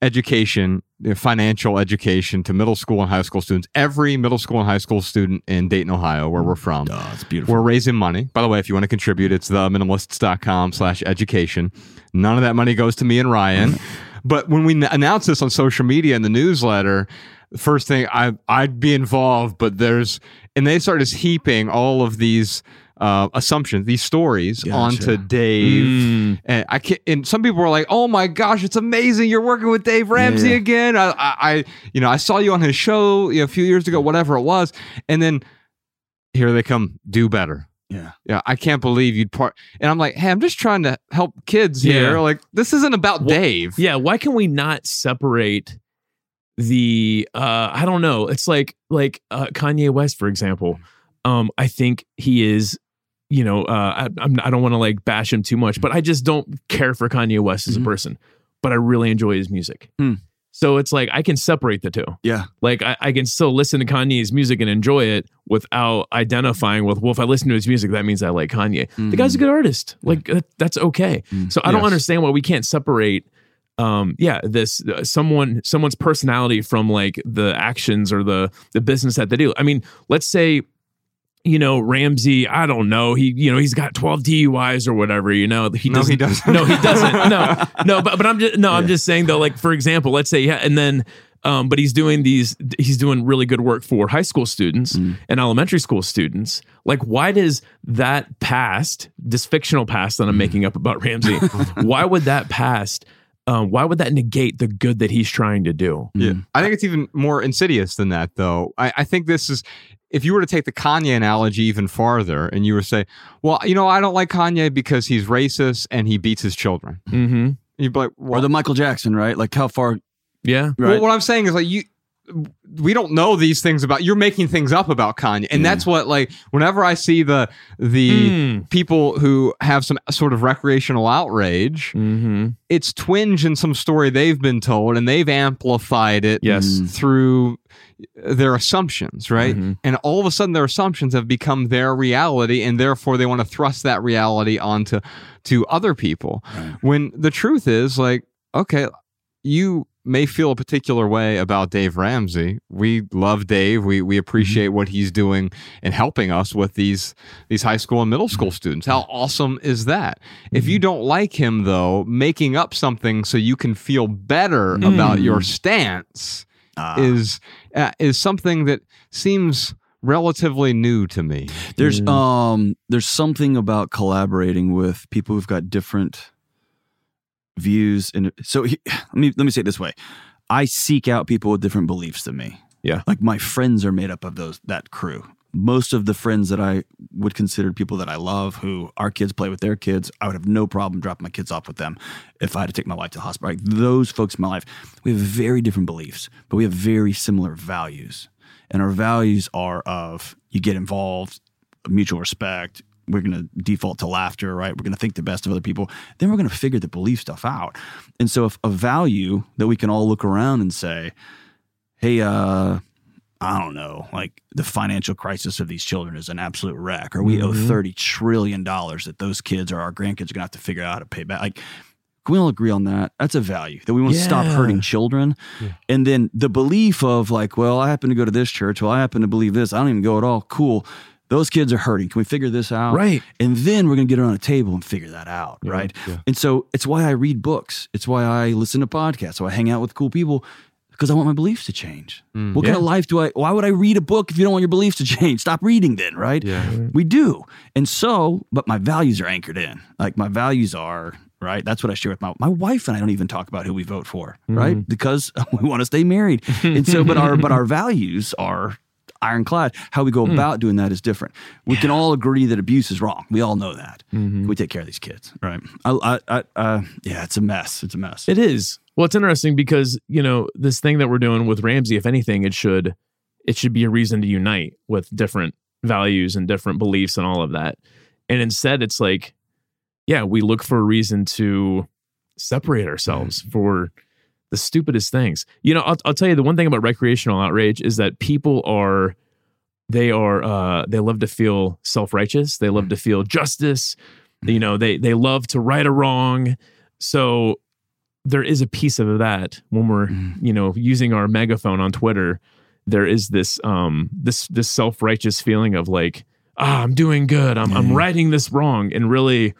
education, you know, Uh, financial education to middle school and high school students. Every middle school and high school student in Dayton, Ohio, where oh we're from. Oh, it's beautiful. We're raising money. By the way, if you want to contribute, it's the minimalists.com slash education. None of that money goes to me and Ryan. but when we announce this on social media and the newsletter, the first thing I I'd be involved, but there's and they start just heaping all of these uh, assumptions, these stories Gotcha. onto Dave. Mm. And I can and some people were like, "Oh my gosh, it's amazing! You're working with Dave Ramsey yeah. again." I, I, I, you know, I saw you on his show you know, a few years ago, whatever it was, and then here they come, do better. yeah. Yeah, I can't believe you'd part. And I'm like, hey, I'm just trying to help kids here. Like, this isn't about Dave. Yeah, why can we not separate the uh I don't know. It's like like uh Kanye West for example. Um I think he is you know, uh I I'm, I don't want to like bash him too much, but I just don't care for Kanye West as Mhm. a person, but I really enjoy his music. Hmm. So it's like I can separate the two. Yeah. Like I, I can still listen to Kanye's music and enjoy it without identifying with, well, if I listen to his music, that means I like Kanye. The guy's a good artist. Like that, that's okay. Mm. So I don't understand why we can't separate um yeah this uh, someone someone's personality from like the actions or the the business that they do i mean let's say you know ramsey i don't know he you know he's got 12 duis or whatever you know he No, doesn't he doesn't. no he doesn't no no but, but i'm just no i'm just saying though like for example let's say yeah and then um, but he's doing these he's doing really good work for high school students Mm. and elementary school students like why does that past this fictional past that i'm making up about ramsey why would that past um, why would that negate the good that he's trying to do Yeah. I think it's even more insidious than that, though. I, I think this is, if you were to take the Kanye analogy even farther and you were to say, well, you know, I don't like Kanye because he's racist and he beats his children. mm-hmm. You'd be like, Or the Michael Jackson, right? Like how far? yeah well, Right. what I'm saying is like, you, we don't know these things about you're making things up about Kanye and Yeah. that's what like whenever I see the the Mm. people who have some sort of recreational outrage mm-hmm. it's twinge in some story they've been told and they've amplified it yes Mm. through their assumptions, right? Mhm. And all of a sudden their assumptions have become their reality and therefore they want to thrust that reality onto to other people. Right. When the truth is like, okay, you may feel a particular way about Dave Ramsey. We love Dave. We we appreciate what he's doing and helping us with these these high school and middle school students. How awesome is that? If you don't like him though, making up something so you can feel better about your stance Ah. is uh, is something that seems relatively new to me. There's Mm. um there's something about collaborating with people who've got different views and so he, let me let me say it this way. I seek out people with different beliefs than me. Yeah. Like my friends are made up of those that crew. Most of the friends that I would consider people that I love, who our kids play with their kids, I would have no problem dropping my kids off with them if I had to take my wife to the hospital. Like those folks in my life, we have very different beliefs, but we have very similar values. And our values are of you get involved, mutual respect. We're going to default to laughter, right? We're going to think the best of other people. Then we're going to figure the belief stuff out. And so, if a value that we can all look around and say, hey, uh, I don't know, like the financial crisis of these children is an absolute wreck, or we owe Mhm. $30 trillion that those kids or our grandkids are going to have to figure out how to pay back. Like, can we all agree on that? That's a value that we want to stop hurting children. Yeah. And then the belief of like, well, I happen to go to this church. Well, I happen to believe this. I don't even go at all. Cool. Those kids are hurting. Can we figure this out? right And then we're going to get around a table and figure that out. Yeah, right. yeah. And so it's why I read books. It's why I listen to podcasts. So I hang out with cool people. Because I want my beliefs to change. Mm. What kind of life do I? Why would I read a book if you don't want your beliefs to change? Stop reading then, right? Yeah. We do. And so, but my values are anchored in. Like my values are, right? That's what I share with my my wife and I don't even talk about who we vote for, right? Because we want to stay married. And so, but our but our values are ironclad. How we go about doing that is different. We can all agree that abuse is wrong. We all know that. We take care of these kids, right? I, I, I uh, yeah, it's a mess. It's a mess. It is. Well, it's interesting because you know this thing that we're doing with Ramsey. If anything, it should it should be a reason to unite with different values and different beliefs and all of that. And instead, it's like, yeah, we look for a reason to separate ourselves for the stupidest things. You know, I'll, I'll tell you the one thing about recreational outrage is that people are they are uh they love to feel self-righteous they love to feel justice you know they they love to right a wrong so there is a piece of that when we're Mm. you know using our megaphone on twitter there is this um this this self-righteous feeling of like ah i'm doing good i'm i'm Yeah. righting this wrong and really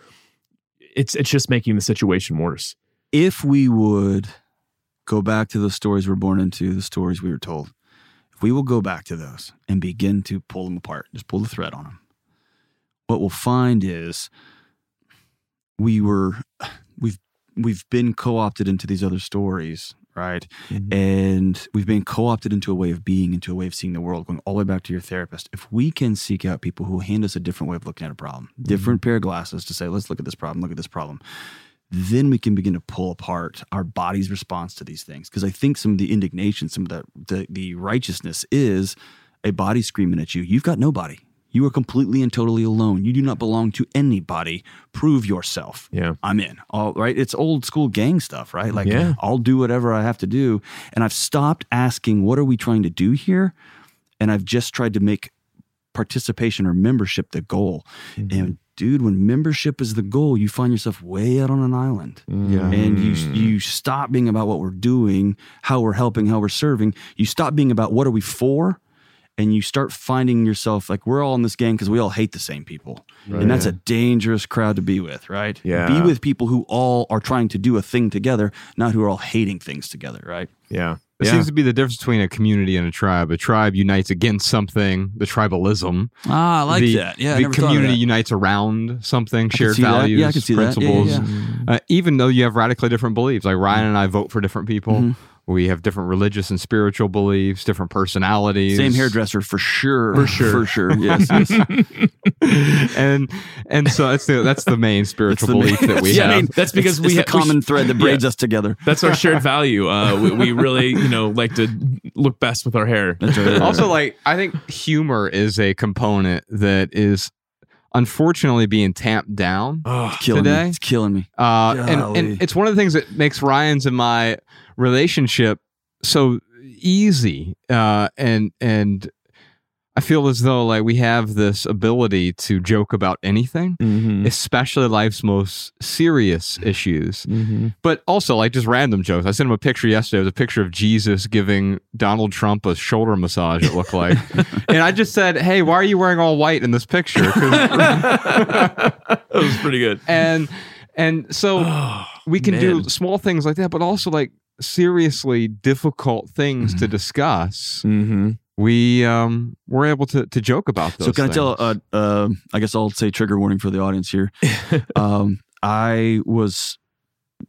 it's it's just making the situation worse if we would go back to the stories we're born into, the stories we were told, if we will go back to those and begin to pull them apart, just pull the thread on them, what we'll find is we were we've we've been co-opted into these other stories, right? Mm-hmm. And we've been co-opted into a way of being, into a way of seeing the world, going all the way back to your therapist. If we can seek out people who hand us a different way of looking at a problem, mm-hmm. different pair of glasses to say, let's look at this problem, look at this problem then we can begin to pull apart our body's response to these things. Because I think some of the indignation, some of the, the the righteousness is a body screaming at you, "You've got nobody. You are completely and totally alone. You do not belong to anybody. Prove yourself." yeah I'm in. All right. It's old school gang stuff, right? Like Yeah. I'll do whatever I have to do. And I've stopped asking, what are we trying to do here? And I've just tried to make participation or membership the goal. Mm-hmm. And dude, when membership is the goal, you find yourself way out on an island. Yeah. And you mm. you stop being about what we're doing, how we're helping, how we're serving. You stop being about what are we for, and you start finding yourself like we're all in this gang because we all hate the same people, and that's a dangerous crowd to be with, right? Yeah. Be with people who all are trying to do a thing together, not who are all hating things together, right? yeah It yeah seems to be the difference between a community and a tribe. A tribe unites against something, the tribalism. Ah, I like the, that. Yeah, I the never thought of community unites around something, can shared values, Yeah, I can. Yeah, principles. Uh, even though you have radically different beliefs, like Ryan and I vote for different people. Mm-hmm. We have different religious and spiritual beliefs, different personalities. Same hairdresser for sure. For sure. For sure. Yes. yes. and and so that's the that's the main spiritual the main- belief that we Yeah, I have. mean, that's because it's, we it's the ha- we common thread that yeah. braids us together. That's our shared value. Uh, we, we really, you know, like to look best with our hair. That's right. also like i think humor is a component that is unfortunately being tamped down Oh, today? me. It's killing me. uh, and, and it's one of the things that makes ryan's and my relationship so easy uh, and and i feel as though like we have this ability to joke about anything mhm, especially life's most serious issues mhm. but also like just random jokes. I sent him a picture yesterday. It was a picture of Jesus giving Donald Trump a shoulder massage. It looked like, and I just said, "Hey, why are you wearing all white in this picture?" that was pretty good. and and so Oh, we can do small things like that, but also like seriously difficult things to discuss. Mhm. We um we're able to to joke about those. So can I tell? things. Uh, uh, I guess I'll say trigger warning for the audience here. um, I was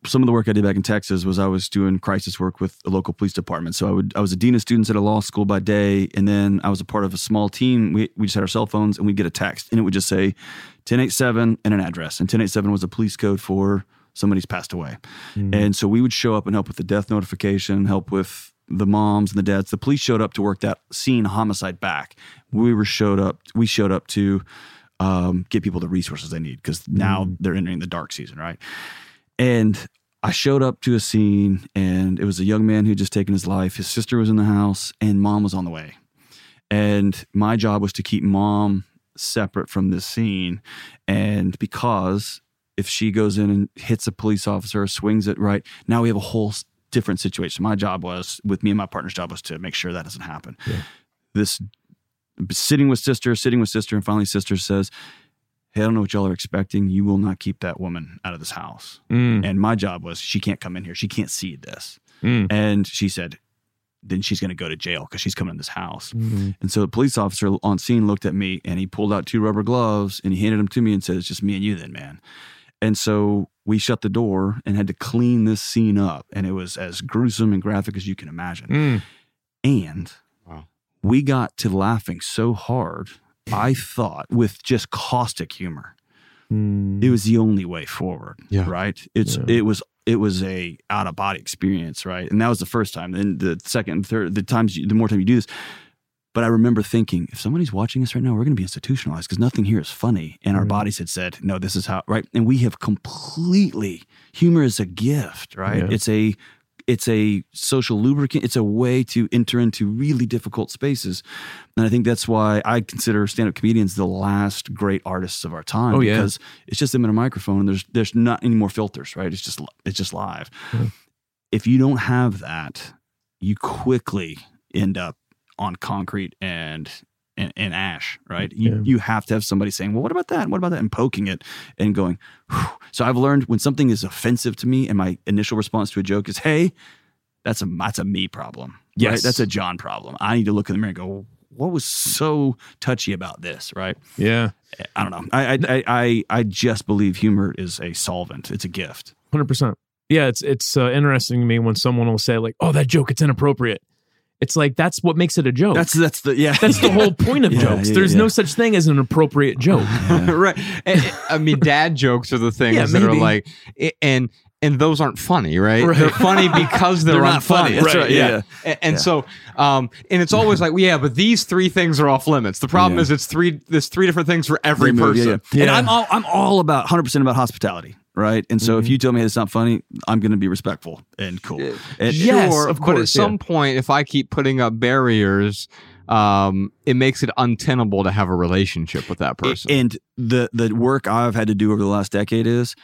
some of the work I did back in Texas was I was doing crisis work with a local police department. So I would I was a dean of students at a law school by day, and then I was a part of a small team. We we just had our cell phones, and we'd get a text, and it would just say 1087 and an address, and 1087 was a police code for somebody's passed away. And so we would show up and help with the death notification, help with the moms and the dads. The police showed up to work that scene homicide back. We were showed up. We showed up to um, get people the resources they need because now they're entering the dark season, right? And I showed up to a scene, and it was a young man who had just taken his life. His sister was in the house, and mom was on the way. And my job was to keep mom separate from this scene. And because if she goes in and hits a police officer, or swings it right, now we have a whole different situation. My job was, with me and my partner's job, was to make sure that doesn't happen. This sitting with sister, sitting with sister, and finally sister says, Hey, I don't know what y'all are expecting. You will not keep that woman out of this house. Mm, And my job was, she can't come in here. She can't see this. mm. And she said, then she's going to go to jail because she's coming in this house. Mhm. And so the police officer on scene looked at me and he pulled out two rubber gloves and he handed them to me and said, It's just me and you then, man. And so we shut the door and had to clean this scene up. And it was as gruesome and graphic as you can imagine. Mm. And Wow. we got to laughing so hard, I thought, with just caustic humor. Mm. It was the only way forward. Yeah. Right. It's Yeah. it was it was a out of body experience, right? And that was the first time. Then the second, third, the times, you, the more time you do this. But I remember thinking, if somebody's watching us right now, we're going to be institutionalized because nothing here is funny. And our Mhm. bodies had said, no, this is how, right? And we have completely, humor is a gift, right? Yeah. It's a, it's a social lubricant. It's a way to enter into really difficult spaces. And I think that's why I consider stand-up comedians the last great artists of our time. Oh, yeah. Because it's just them in a microphone and there's there's not any more filters, right? It's just it's just live. Yeah. If you don't have that, you quickly end up on concrete and and, and ash, right? You Yeah. you have to have somebody saying, "Well, what about that? What about that?" and poking it and going. Whew. So I've learned when something is offensive to me, and my initial response to a joke is, "Hey, that's a that's a me problem. Yes. right? that's a John problem. I need to look in the mirror and go." What was so touchy about this, right? Yeah. I don't know. I I I I, just believe humor is a solvent. It's a gift. Hundred percent. Yeah, it's it's uh, interesting to me when someone will say like, "Oh, that joke, it's inappropriate." It's like that's what makes it a joke. That's that's the yeah. That's the whole point of Yeah, jokes. yeah, There's yeah. no such thing as an appropriate joke. right. And- I mean, dad jokes are the things Yeah, that are like, and and those aren't funny, right? Right. They're funny because they're, They're not funny. unfunny. That's right, yeah. And, and Yeah. so, um, and it's always like, well, yeah, but these three things are off limits. The problem Yeah. is it's three. There's three different things for every Every move, person. yeah, yeah. And I'm all I'm all about 100 percent about hospitality, right? And so if Mhm. you tell me it's not funny, I'm going to be respectful and cool. And- Yes, sure, of But at course, some point, if I keep putting up barriers, um, it makes it untenable to have a relationship with that person. And the the work I've had to do over the last decade is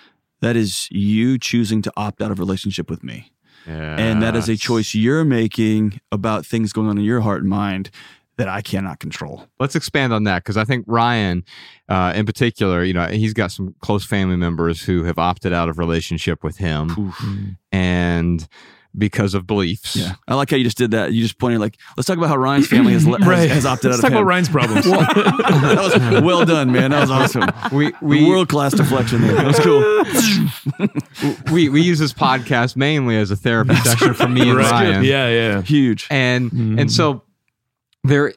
that is you choosing to opt out of relationship with me. And that is a choice you're making about things going on in your heart and mind that I cannot control. Let's expand on that because I think Ryan, uh, in particular, you know, he's got some close family members who have opted out of relationship with him, Mm. and because of beliefs. Yeah. I like how you just did that. You just pointed like, let's talk about how Ryan's family has, has, right. has opted Let's out talk of him. about Ryan's problems. that was well done, man. That was awesome. We we World class deflection there. That was cool. we we use this podcast mainly as a therapy session for me and Right. Ryan. Yeah, yeah. Huge. and Mhm. and so there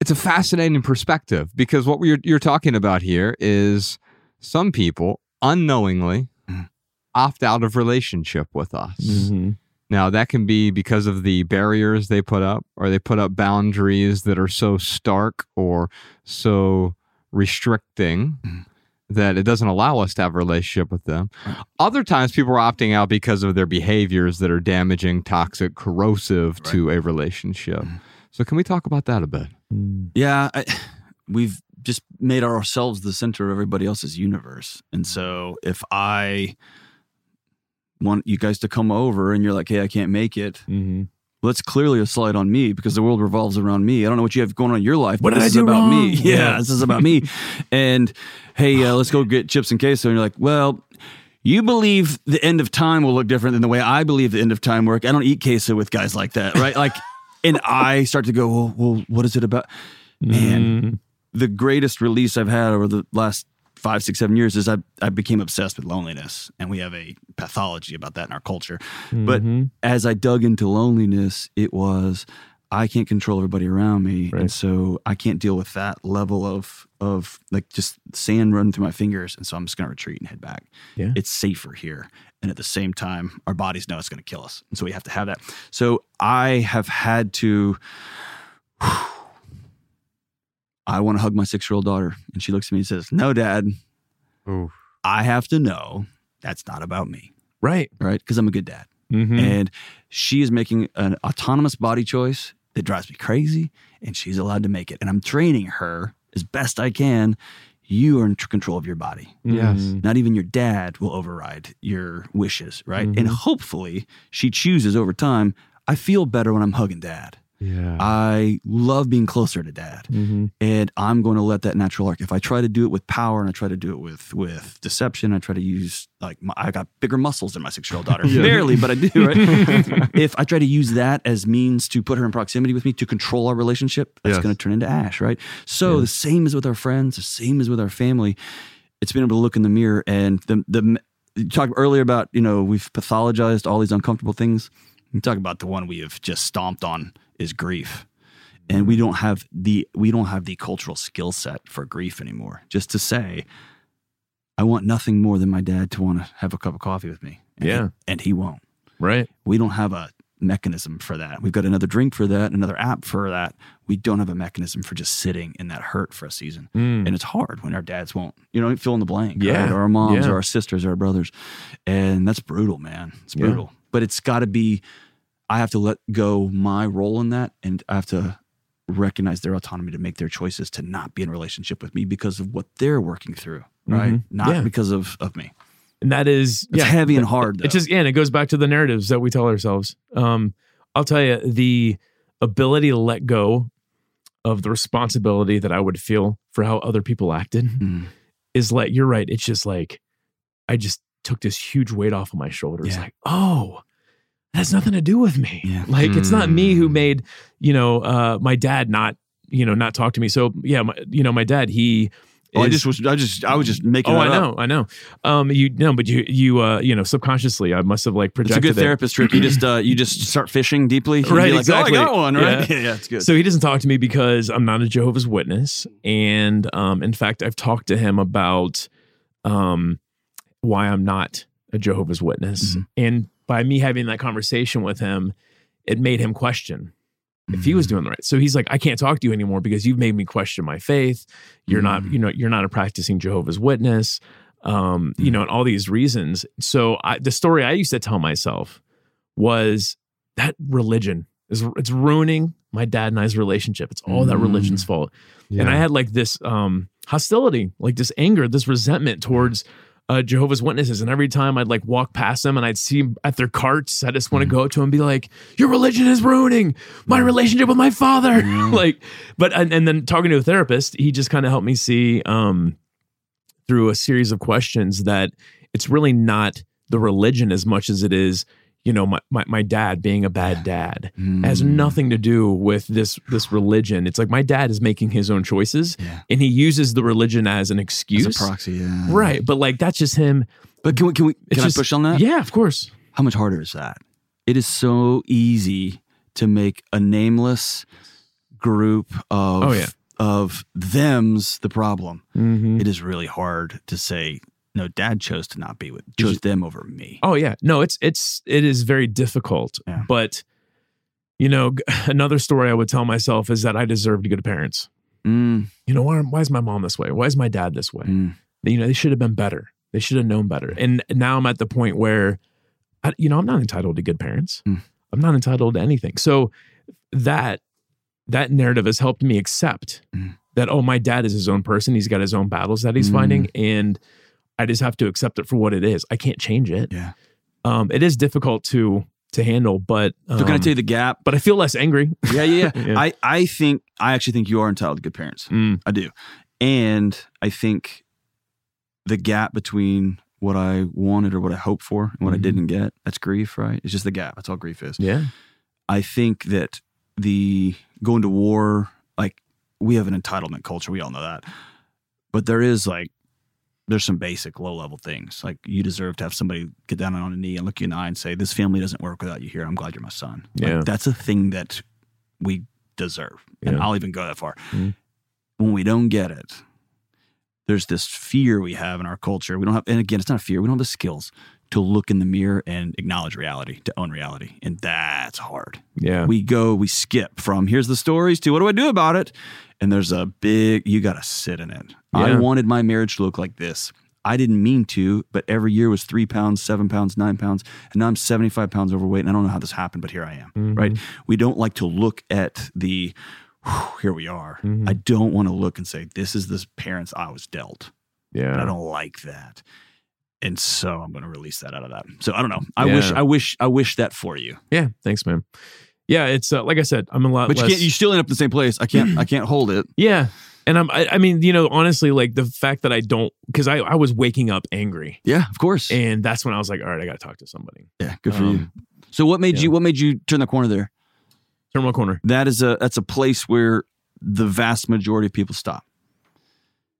it's a fascinating perspective because what we're you're talking about here is some people unknowingly Mhm. opt out of relationship with us Mhm. now that can be because of the barriers they put up or they put up boundaries that are so stark or so restricting Mhm. that it doesn't allow us to have a relationship with them. Other times people are opting out because of their behaviors that are damaging, toxic, corrosive to a relationship. Mhm. So can we talk about that a bit? Mm. Yeah, I, we've just made ourselves the center of everybody else's universe. And so if I want you guys to come over and you're like, hey, I can't make it, Mhm. well, that's clearly a slight on me because the world revolves around me. I don't know what you have going on in your life, What but did this I is do about me. wrong? Yeah, Yeah. this is about me. And hey, uh, let's go get chips and queso. And you're like, well, you believe the end of time will look different than the way I believe the end of time work. I don't eat queso with guys like that, right? Like, and I start to go, well, well what is it about? Man. Mm. the greatest release I've had over the last five, six, seven years is I I became obsessed with loneliness, and we have a pathology about that in our culture. But Mhm. as I dug into loneliness, it was I can't control everybody around me, Right. and so I can't deal with that level of of like just sand running through my fingers, and so I'm just going to retreat and head back. Yeah. It's safer here, and at the same time, our bodies know it's going to kill us, and so we have to have that. So I have had to. I want to hug my six year old daughter, and she looks at me and says, "No, Dad, Ooh. I have to know that's not about me, right. right? Because I'm a good dad." Mhm. and she is making an autonomous body choice that drives me crazy and she's allowed to make it and i'm training her as best i can you are in control of your body Yes. Mhm. not even your dad will override your wishes right Mhm. and hopefully she chooses over time i feel better when i'm hugging dad Yeah. I love being closer to dad. Mm-hmm. and I'm going to let that natural arc. If I try to do it with power and I try to do it with with deception, I try to use like my, I got bigger muscles than my six year old daughter, Yeah. barely, but I do. Right? if I try to use that as means to put her in proximity with me to control our relationship, that's Yes. going to turn into ash, right? So Yeah. the same is with our friends, the same is with our family. It's being able to look in the mirror and the the you talked earlier about you know we've pathologized all these uncomfortable things. You talk about the one we have just stomped on is grief and we don't have the we don't have the cultural skill set for grief anymore just to say i want nothing more than my dad to want to have a cup of coffee with me and Yeah. he, and he won't Right. we don't have a mechanism for that we've got another drink for that another app for that we don't have a mechanism for just sitting in that hurt for a season Mm. and it's hard when our dads won't you know fill in the blank Yeah. right? or our moms Yeah. or our sisters or our brothers and that's brutal man it's Yeah. brutal but it's got to be i have to let go my role in that and i have to recognize their autonomy to make their choices to not be in relationship with me because of what they're working through right Mhm. not Yeah. because of of me And that is it's yeah, heavy and hard though. It just yeah, and it goes back to the narratives that we tell ourselves. Um, I'll tell you the ability to let go of the responsibility that I would feel for how other people acted Mm. is like you're right. It's just like I just took this huge weight off of my shoulders. Yeah. Like, oh, has nothing to do with me. Yeah. Like it's not me who Mm. made, you know, uh my dad not, you know, not talk to me. So yeah, my, you know, my dad, he Oh, I just was I just I was just making Oh, I up. know, I know. Um, you know, but you, you, uh, you know, subconsciously, I must have like projected. It's a good it. therapist trick. You just uh, you just start fishing deeply. Right, like, exactly. Oh, I got one, right? Yeah. Yeah, it's good. So he doesn't talk to me because I'm not a Jehovah's Witness, and um, in fact, I've talked to him about um, why I'm not a Jehovah's Witness, Mhm. and by me having that conversation with him, it made him question if he was Mm-hmm. doing the right. So he's like, I can't talk to you anymore because you've made me question my faith. You're not, Mm. you know, you're not a practicing Jehovah's Witness. Um, you Mm. know, and all these reasons. So I, the story I used to tell myself was that religion is it's ruining my dad and I's relationship. It's all that Mm. religion's fault. And I had like this um hostility, like this anger, this resentment towards uh, Jehovah's Witnesses. And every time I'd like walk past them and I'd see at their carts, I just want to Mm. go up to them and be like, Your religion is ruining my relationship with my father. Mm. like, but and, and then talking to a therapist, he just kind of helped me see um through a series of questions that it's really not the religion as much as it is, you know, my my, my dad being a bad dad Mm. has nothing to do with this this religion. It's like my dad is making his own choices Yeah. and he uses the religion as an excuse. As a proxy, yeah. Right. But like that's just him. But can we can we can just- I push on that? Yeah, of course. How much harder is that? It is so easy to make a nameless group of Oh, yeah. of them's the problem. Mm-hmm. It is really hard to say no. Dad chose to not be with chose them over me. Oh yeah. No, it's it's it is very difficult. Yeah. But you know, another story I would tell myself is that I deserved good parents. Mm, You know, why, why is my mom this way? Why is my dad this way? mm, You know, they should have been better. They should have known better. And now I'm at the point where, I, you know, I'm not entitled to good parents. Mm. I'm not entitled to anything. So that that narrative has helped me accept Mm. that oh, my dad is his own person. He's got his own battles that he's Mm. fighting, and I just have to accept it for what it is. I can't change it. yeah. Um, it is difficult to to handle, but um, So can I tell you the gap? but I feel less angry. Yeah, yeah, yeah. I I think I actually think you are entitled to good parents. Mm. I do. And I think the gap between what I wanted or what I hoped for and what I Mhm. didn't get, that's grief, right? It's just the gap. That's all grief is. Yeah. I think that the going to war, like we have an entitlement culture. We all know that. But there is like, there's some basic low level things. Like you deserve to have somebody get down on a knee and look you in the eye and say, This family doesn't work without you here. I'm glad you're my son. Like, Yeah. that's a thing that we deserve. And Yeah. I'll even go that far. Mhm. When we don't get it, there's this fear we have in our culture. We don't have, and again, it's not a fear. We don't have the skills to look in the mirror and acknowledge reality, to own reality. And that's hard Yeah. we go, we skip from here's the stories to what do I do about it? And there's a big, you got to sit in it. I wanted my marriage to look like this. I didn't mean to, but every year was three pounds, seven pounds, nine pounds. And now I'm 75 pounds overweight. And I don't know how this happened, but here I am. Mhm. Right. We don't like to look at the, whew, here we are. Mhm. I don't want to look and say, this is the parents I was dealt. yeah. I don't like that. And so I'm going to release that out of that. So I don't know. I wish, I wish, I wish that for you. Yeah, thanks, man. yeah, it's uh, like I said, I'm a lot But you less. can't. You still end up in the same place. I can't. I can't hold it. yeah, and I'm. I, I mean, you know, honestly, like the fact that I don't, because I I was waking up angry, Yeah, of course. and that's when I was like, all right, I got to talk to somebody. yeah, good for you. Um, So what made yeah. you? What made you turn the corner there? Turn Terminal corner. That is a. That's a place where the vast majority of people stop.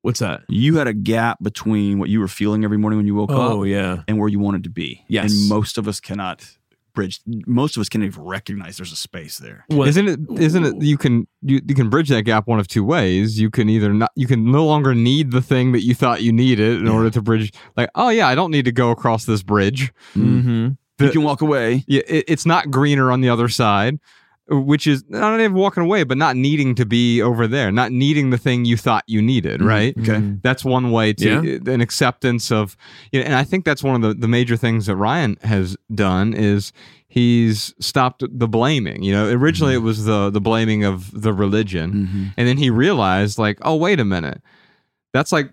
What's that? You had a gap between what you were feeling every morning when you woke up. Oh up yeah, and where you wanted to be. Yes. And most of us cannot bridge. Most of us can't even recognize there's a space there. What- Isn't it? Isn't it? You can you, you can bridge that gap one of two ways. You can either not. You can no longer need the thing that you thought you needed in Yeah. order to bridge. Like, oh yeah, I don't need to go across this bridge. Mm-hmm. The- you can walk away. Yeah, it, it's not greener on the other side, which is not even walking away, but not needing to be over there, not needing the thing you thought you needed. Mhm. Right. Okay. That's one way to Yeah. an acceptance of, you know, and I think that's one of the, the major things that Ryan has done is he's stopped the blaming. You know, originally it was the the blaming of the religion, Mm-hmm. and then he realized like, oh wait a minute, that's like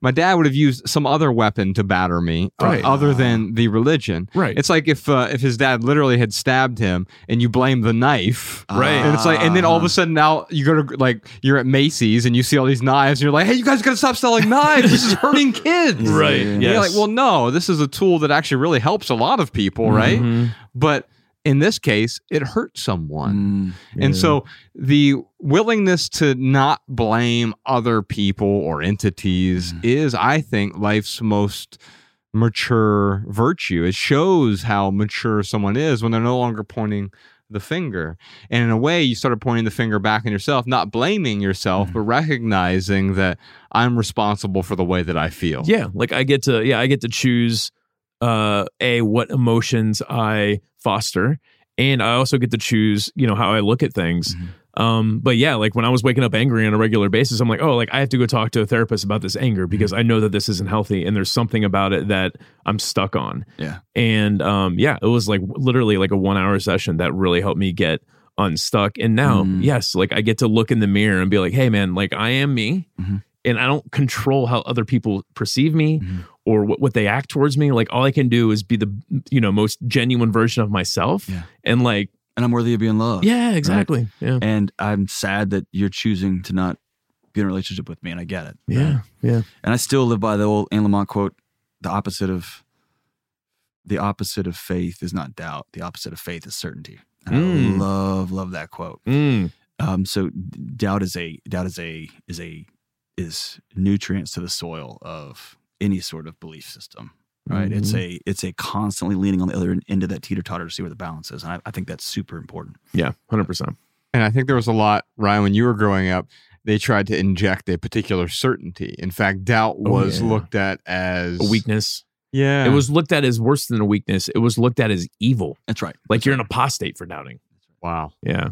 my dad would have used some other weapon to batter me uh, Right. other than the religion. Right. It's like if uh, if his dad literally had stabbed him and you blame the knife. Right. And it's like, and then all of a sudden now you go to like you're at Macy's and you see all these knives and you're like, hey, you guys gotta stop selling knives. This is hurting kids. Right. Yeah. Yes. You're like, well, no, this is a tool that actually really helps a lot of people, right? Mhm. But in this case, it hurt someone. Mm. And so the willingness to not blame other people or entities Mhm. is, I think, life's most mature virtue. It shows how mature someone is when they're no longer pointing the finger. And in a way, you started pointing the finger back on yourself, not blaming yourself, Mhm. but recognizing that I'm responsible for the way that I feel. Yeah, like I get to yeah, I get to choose uh a what emotions I foster and I also get to choose, you know, how I look at things. Mhm. Um but yeah, like when I was waking up angry on a regular basis, I'm like, "Oh, like I have to go talk to a therapist about this anger because I know that this isn't healthy and there's something about it that I'm stuck on." Yeah. And um yeah, it was like literally like a 1-hour session that really helped me get unstuck. And now, Mm. yes, like I get to look in the mirror and be like, "Hey man, like I am me." Mhm. And I don't control how other people perceive me Mhm. Or what, what they act towards me. Like all I can do is be the you know most genuine version of myself. Yeah. And like And I'm worthy of being loved. yeah, exactly. Yeah. And I'm sad that you're choosing to not be in a relationship with me, and I get it. Yeah. Yeah. And I still live by the old Anne Lamott quote: "The opposite of the opposite of faith is not doubt. The opposite of faith is certainty." And Mm. I love love that quote. Mm. Um, so doubt is a doubt is a is a is nutrients to the soil of any sort of belief system. Right. It's Mhm. a it's a constantly leaning on the other end of that teeter totter to see where the balance is. And I, I think that's super important. Yeah. Hundred percent. And I think there was a lot, Ryan, when you were growing up, they tried to inject a particular certainty. In fact, doubt Oh, was yeah. looked at as A weakness. Yeah. It was looked at as worse than a weakness. It was looked at as evil. That's right. Like you're an apostate for doubting. wow. Yeah.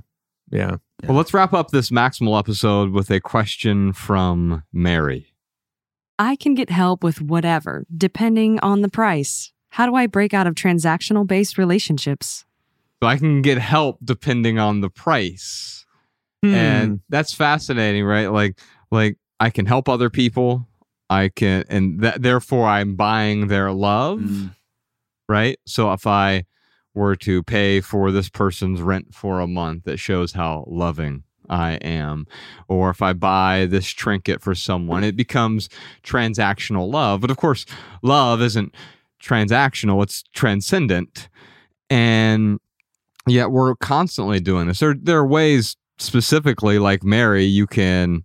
Yeah. Well, let's wrap up this maximal episode with a question from Mary. I can get help with whatever, depending on the price. How do I break out of transactional based relationships? So I can get help depending on the price. Hmm. And that's fascinating, right? Like like I can help other people. I can and that therefore I'm buying their love. Mm. right? So if I were to pay for this person's rent for a month, that shows how loving I am. Or if I buy this trinket for someone, it becomes transactional love. But of course, love isn't transactional, it's transcendent. And yet we're constantly doing this. There, there are ways specifically like Mary, you can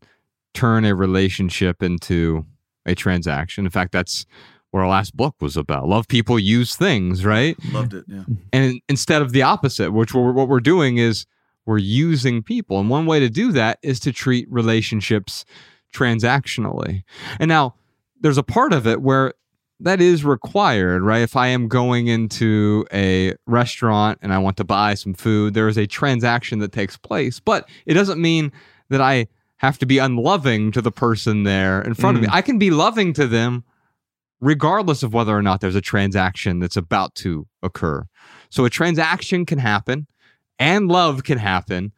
turn a relationship into a transaction. In fact, that's what our last book was about. Love people, use things, right? Loved it. Yeah. And instead of the opposite, which we're, what we're doing is we're using people. And one way to do that is to treat relationships transactionally. And now there's a part of it where that is required, right? If I am going into a restaurant and I want to buy some food, there is a transaction that takes place, but it doesn't mean that I have to be unloving to the person there in front of me. Mm. I can be loving to them regardless of whether or not there's a transaction that's about to occur. So a transaction can happen and love can happen.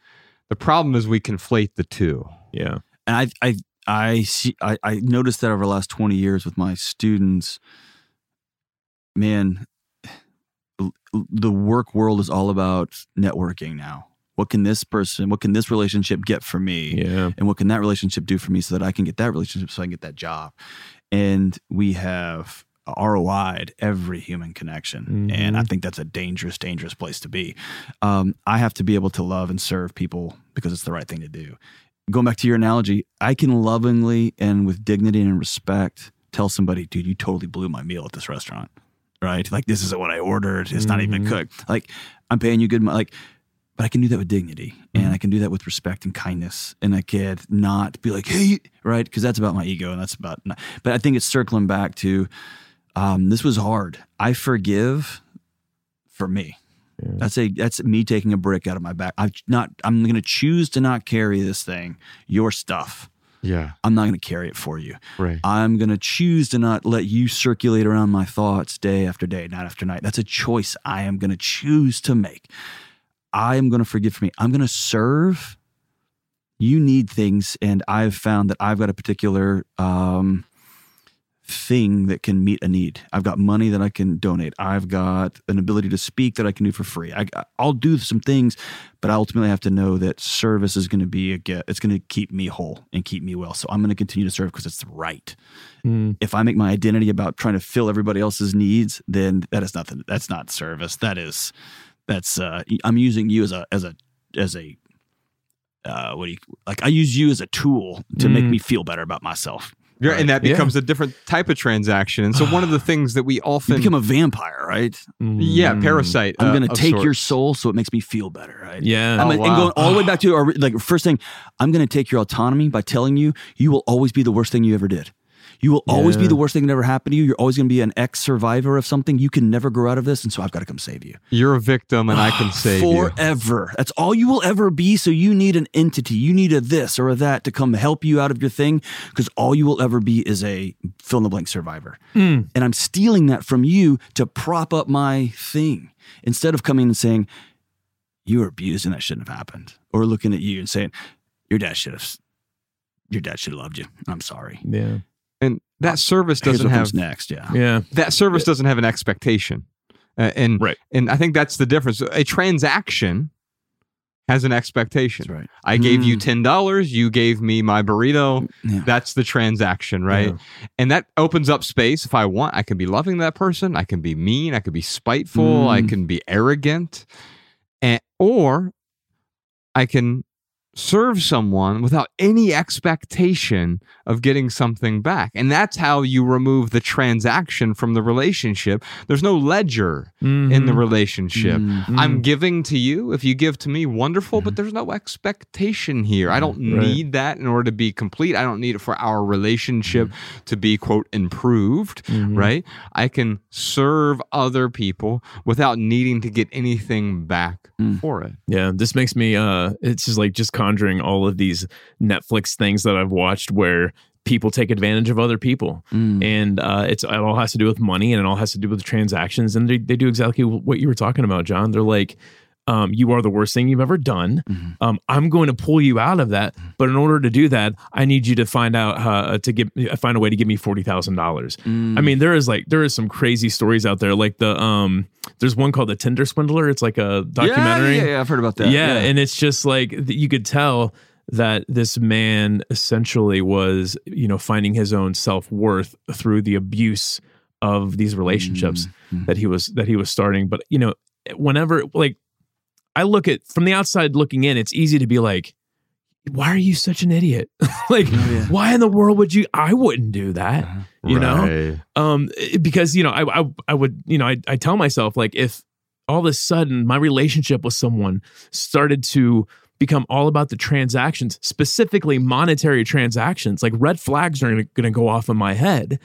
The problem is we conflate the two. yeah. and I I I see I, I noticed that over the last twenty years with my students. Man, the work world is all about networking now. What can this person, what can this relationship get for me? Yeah. And what can that relationship do for me so that I can get that relationship so I can get that job? And we have ROI'd every human connection. And I think that's a dangerous, dangerous place to be. Um, I have to be able to love and serve people because it's the right thing to do. Going back to your analogy, I can lovingly and with dignity and respect tell somebody, dude, you totally blew my meal at this restaurant. Right? Like this isn't what I ordered. It's not even Mhm. cooked. Like I'm paying you good money. Like, but I can do that with dignity and I can do that with respect and kindness. And I can not be like, hey, right? Because that's about my ego and that's about, but I think it's circling back to um, this was hard. I forgive for me. Yeah. That's a that's me taking a brick out of my back. I'm not. I'm going to choose to not carry this thing, your stuff. Yeah. I'm not going to carry it for you. Right. I'm going to choose to not let you circulate around my thoughts day after day, night after night. That's a choice I am going to choose to make. I am going to forgive for me. I'm going to serve. You need things, and I've found that I've got a particular um, thing that can meet a need. I've got money that I can donate. I've got an ability to speak that I can do for free. I, I'll do some things, but I ultimately have to know that service is going to be a get. It's going to keep me whole and keep me well. So I'm going to continue to serve because it's right. Mm. If I make my identity about trying to fill everybody else's needs, then that is nothing. That's not service. That is, that's. Uh, I'm using you as a as a as a. Uh, what do you like? I use you as a tool to make Mm. me feel better about myself. Yeah, Right. and that Yeah. becomes a different type of transaction. And so one of the things that we You often become a vampire, right? yeah, Mm. parasite. I'm uh, going to of take your soul so it makes me feel better, right? Yeah. I'm Oh, and wow. going all the way back to our like first thing, I'm going to take your autonomy by telling you you will always be the worst thing you ever did. You will always be the worst thing that ever happened to you. You're always going to be an ex survivor of something. You can never grow out of this, and so I've got to come save you You're a victim, and I can save you. forever. That's all you will ever be. So you need an entity. You need a this or a that to come help you out of your thing, because all you will ever be is a fill in the blank survivor. Mm. And I'm stealing that from you to prop up my thing instead of coming and saying, you were abused and that shouldn't have happened. Or looking at you and saying, your dad should have, your dad should have loved you. I'm sorry. Yeah. That service doesn't have next. Yeah. Yeah. that service doesn't have an expectation. Uh, and Right. and I think that's the difference. A transaction has an expectation. That's right. I gave you Mm. ten dollars. You gave me my burrito. Yeah. That's the transaction, right? Yeah. And that opens up space. If I want, I can be loving that person. I can be mean. I can be spiteful. I Mm. can be arrogant, and or I can serve someone without any expectation of getting something back. And that's how you remove the transaction from the relationship. There's no ledger in the Mhm. relationship. Mm. I'm giving to you. If you give to me, wonderful, but there's no expectation here. I don't Right. need that in order to be complete. I don't need it for our relationship to be, quote, improved, Mhm. right? I can serve other people without needing to get anything back Mm. for it. Yeah, this makes me uh it's just like just conjuring all of these Netflix things that I've watched where people take advantage of other people. Mm. And uh it's it all has to do with money and it all has to do with transactions and they, they do exactly what you were talking about, John. They're like um, you are the worst thing you've ever done. Mhm. Um, I'm going to pull you out of that, but in order to do that, I need you to find out how to give find a way to give me forty thousand dollars. Mm. I mean, there is like there is some crazy stories out there. Like the um, there's one called the Tinder Swindler. It's like a documentary. Yeah, yeah, yeah, I've heard about that. Yeah, and it's just like you could tell that this man essentially was, you know, finding his own self worth through the abuse of these relationships Mhm. that he was that he was starting. But you know, whenever like I look at from the outside looking in, it's easy to be like, why are you such an idiot? like, Oh, yeah. why in the world would you? I wouldn't do that. Uh-huh. You know? Um because you know I, I i would you know I, I tell myself like if all of a sudden my relationship with someone started to become all about the transactions specifically monetary transactions like red flags are going to go off in my head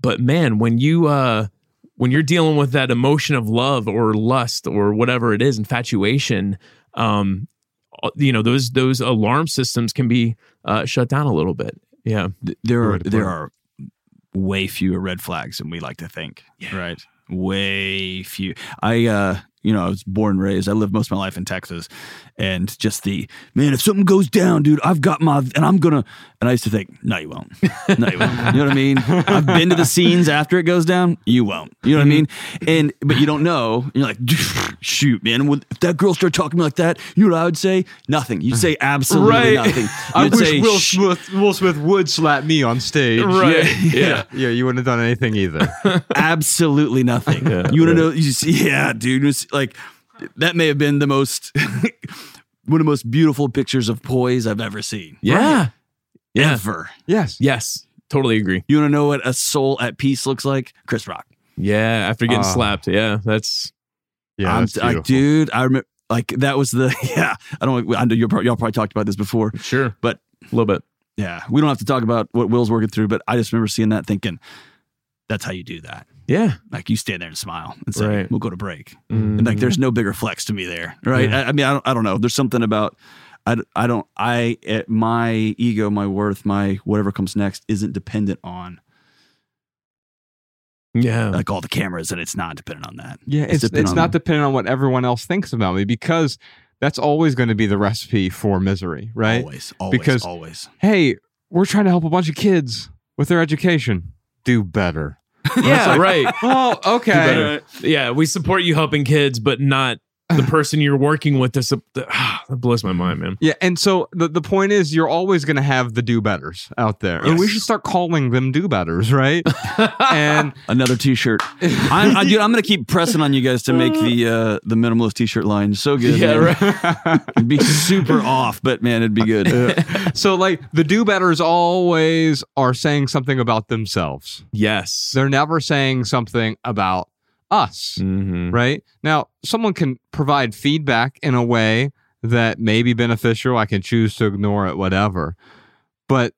but man when you uh when you're dealing with that emotion of love or lust or whatever it is infatuation um you know those those alarm systems can be uh shut down a little bit yeah there are Way there are way fewer red flags than we like to think. Right. Way few. I uh you know, I was born and raised. I lived most of my life in Texas, and just the man, if something goes down, dude, I've got my, and I'm gonna. And I used to think, no, you won't. No, you won't. You know what I mean? I've been to the scenes after it goes down. You won't. You know what I mean? Mm-hmm. And but you don't know. You're like, shoot, man. Would, if that girl started talking to me like that, you know what I would say? Nothing. You'd say absolutely Right. nothing. I You'd wish say, Will Smith, Will Smith would slap me on stage. Right. Yeah. Yeah. Yeah. You wouldn't have done anything either. absolutely nothing. Yeah, you want right. to know? You see, yeah, dude. It's like that may have been the most one of the most beautiful pictures of poise I've ever seen. Yeah. Yeah. Ever. yes. Yes. Totally agree. You want to know what a soul at peace looks like? Chris Rock. Yeah. After getting Ah. slapped. Yeah. That's Yeah. I'm, that's I, dude, I remember like that was the yeah. I don't. I know you're, y'all probably talked about this before. sure. But- a little bit. Yeah, we don't have to talk about what Will's working through, but I just remember seeing that, thinking, that's how you do that. Yeah. Like you stand there and smile and say, Right. "We'll go to break." Mm. And like, there's no bigger flex to me there, right? Yeah. I, I mean, I don't, I don't know. There's something about, I, I don't, I, at my ego, my worth, my whatever comes next isn't dependent on yeah. like all the cameras, and it's not dependent on that. Yeah, it's it's, dependent on- not dependent on what everyone else thinks about me because that's always going to be the recipe for misery, right? Always, always, Because- always. Hey, we're trying to help a bunch of kids with their education. Do better. yeah. right. Oh, okay. Yeah. We support you helping kids, but not the person you're working with. This that blows my mind, man. Yeah, and so the, the point is you're always going to have the do betters out there. And we should start calling them do betters, right? and Another T-shirt. I'm, I, dude, I'm gonna keep pressing on you guys to make the uh, the minimalist T-shirt line so good. Yeah, man. right. It'd be super off, but man, it'd be good. so like the do betters always are saying something about themselves. Yes. They're never saying something about us. Mhm. right? Now, someone can provide feedback in a way that may be beneficial. I can choose to ignore it, whatever. But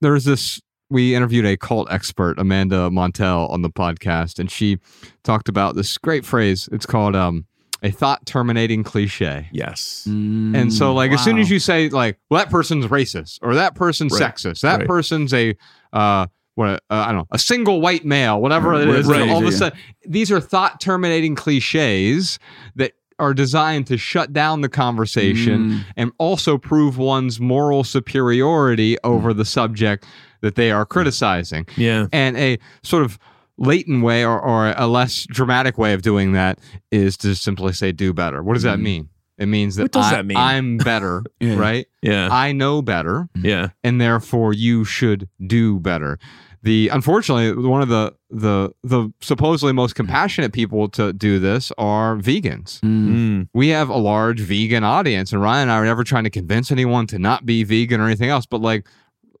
there's this. We interviewed a cult expert, Amanda Montell, on the podcast, and she talked about this great phrase. It's called um, a thought terminating cliche. Yes. And so, like, as soon as you say, like, well, that person's racist or that person's Right. sexist, that Right. person's a, uh, what, uh, I don't know, a single white male, whatever it is. Right, all of a sudden, these are thought terminating cliches that are designed to shut down the conversation Mm. and also prove one's moral superiority over the subject that they are criticizing. Yeah. And a sort of latent way or, or a less dramatic way of doing that is to simply say, do better. What does that Mhm. mean? It means that, I, that mean? I'm better, Yeah. right? Yeah. I know better, Yeah. and therefore you should do better. The unfortunately, one of the the the supposedly most compassionate people to do this are vegans. Mm. Mm. We have a large vegan audience, and Ryan and I are never trying to convince anyone to not be vegan or anything else. But like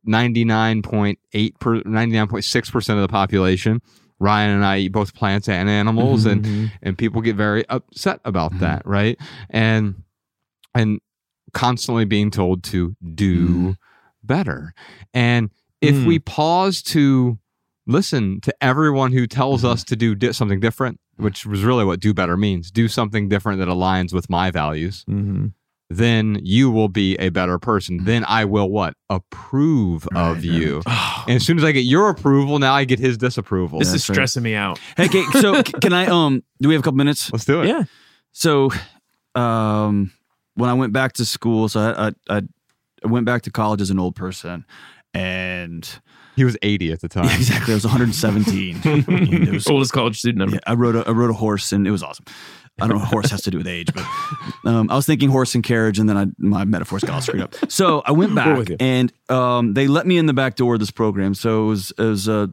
ninety nine point eight per ninety nine point six percent of the population, Ryan and I eat both plants and animals, and Mhm. and people get very upset about Mhm. that, right? And and constantly being told to do Mhm. better. And if Mm. we pause to listen to everyone who tells Mhm. us to do di- something different, which was really what do better means, do something different that aligns with my values, Mhm. then you will be a better person. Then I will what? Approve Right, of right. you. Oh, And as soon as I get your approval, now I get his disapproval. this is that's right. stressing me out. Hey, okay, so can I? Um, do we have a couple minutes? Let's do it. Yeah. So, um, when I went back to school, so I, I, I went back to college as an old person, and He was 80 at the time. yeah, exactly, I was 117. It was- Oldest college student ever. yeah, I rode a I rode a horse, and it was awesome. I don't know what horse has to do with age, but um, I was thinking horse and carriage, and then I, my metaphors got all screwed up. So I went back, and um, they let me in the back door of this program. So it was, it was a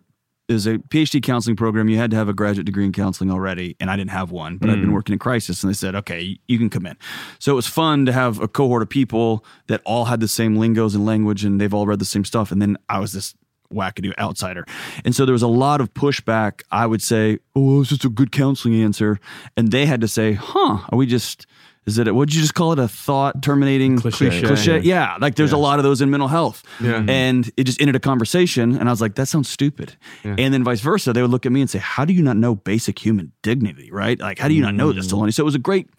was a PhD counseling program. You had to have a graduate degree in counseling already, and I didn't have one, but I'd been Mm. working in crisis, and they said, "Okay, you can come in." So it was fun to have a cohort of people that all had the same lingos and language, and they've all read the same stuff. And then I was this wackadoo outsider, and so there was a lot of pushback. I would say, "Oh, it's just a good counseling answer," and they had to say, "Huh? Are we just?" Is it? What'd you just call it? A thought terminating Cliche. Cliche. Yeah, like there's a lot of those in mental health. Yeah. And mm-hmm. it just ended a conversation, and I was like, "That sounds stupid." Yeah. And then vice versa, they would look at me and say, "How do you not know basic human dignity? Right? Like, how do you not know this, mm. Delony?" So it was a great.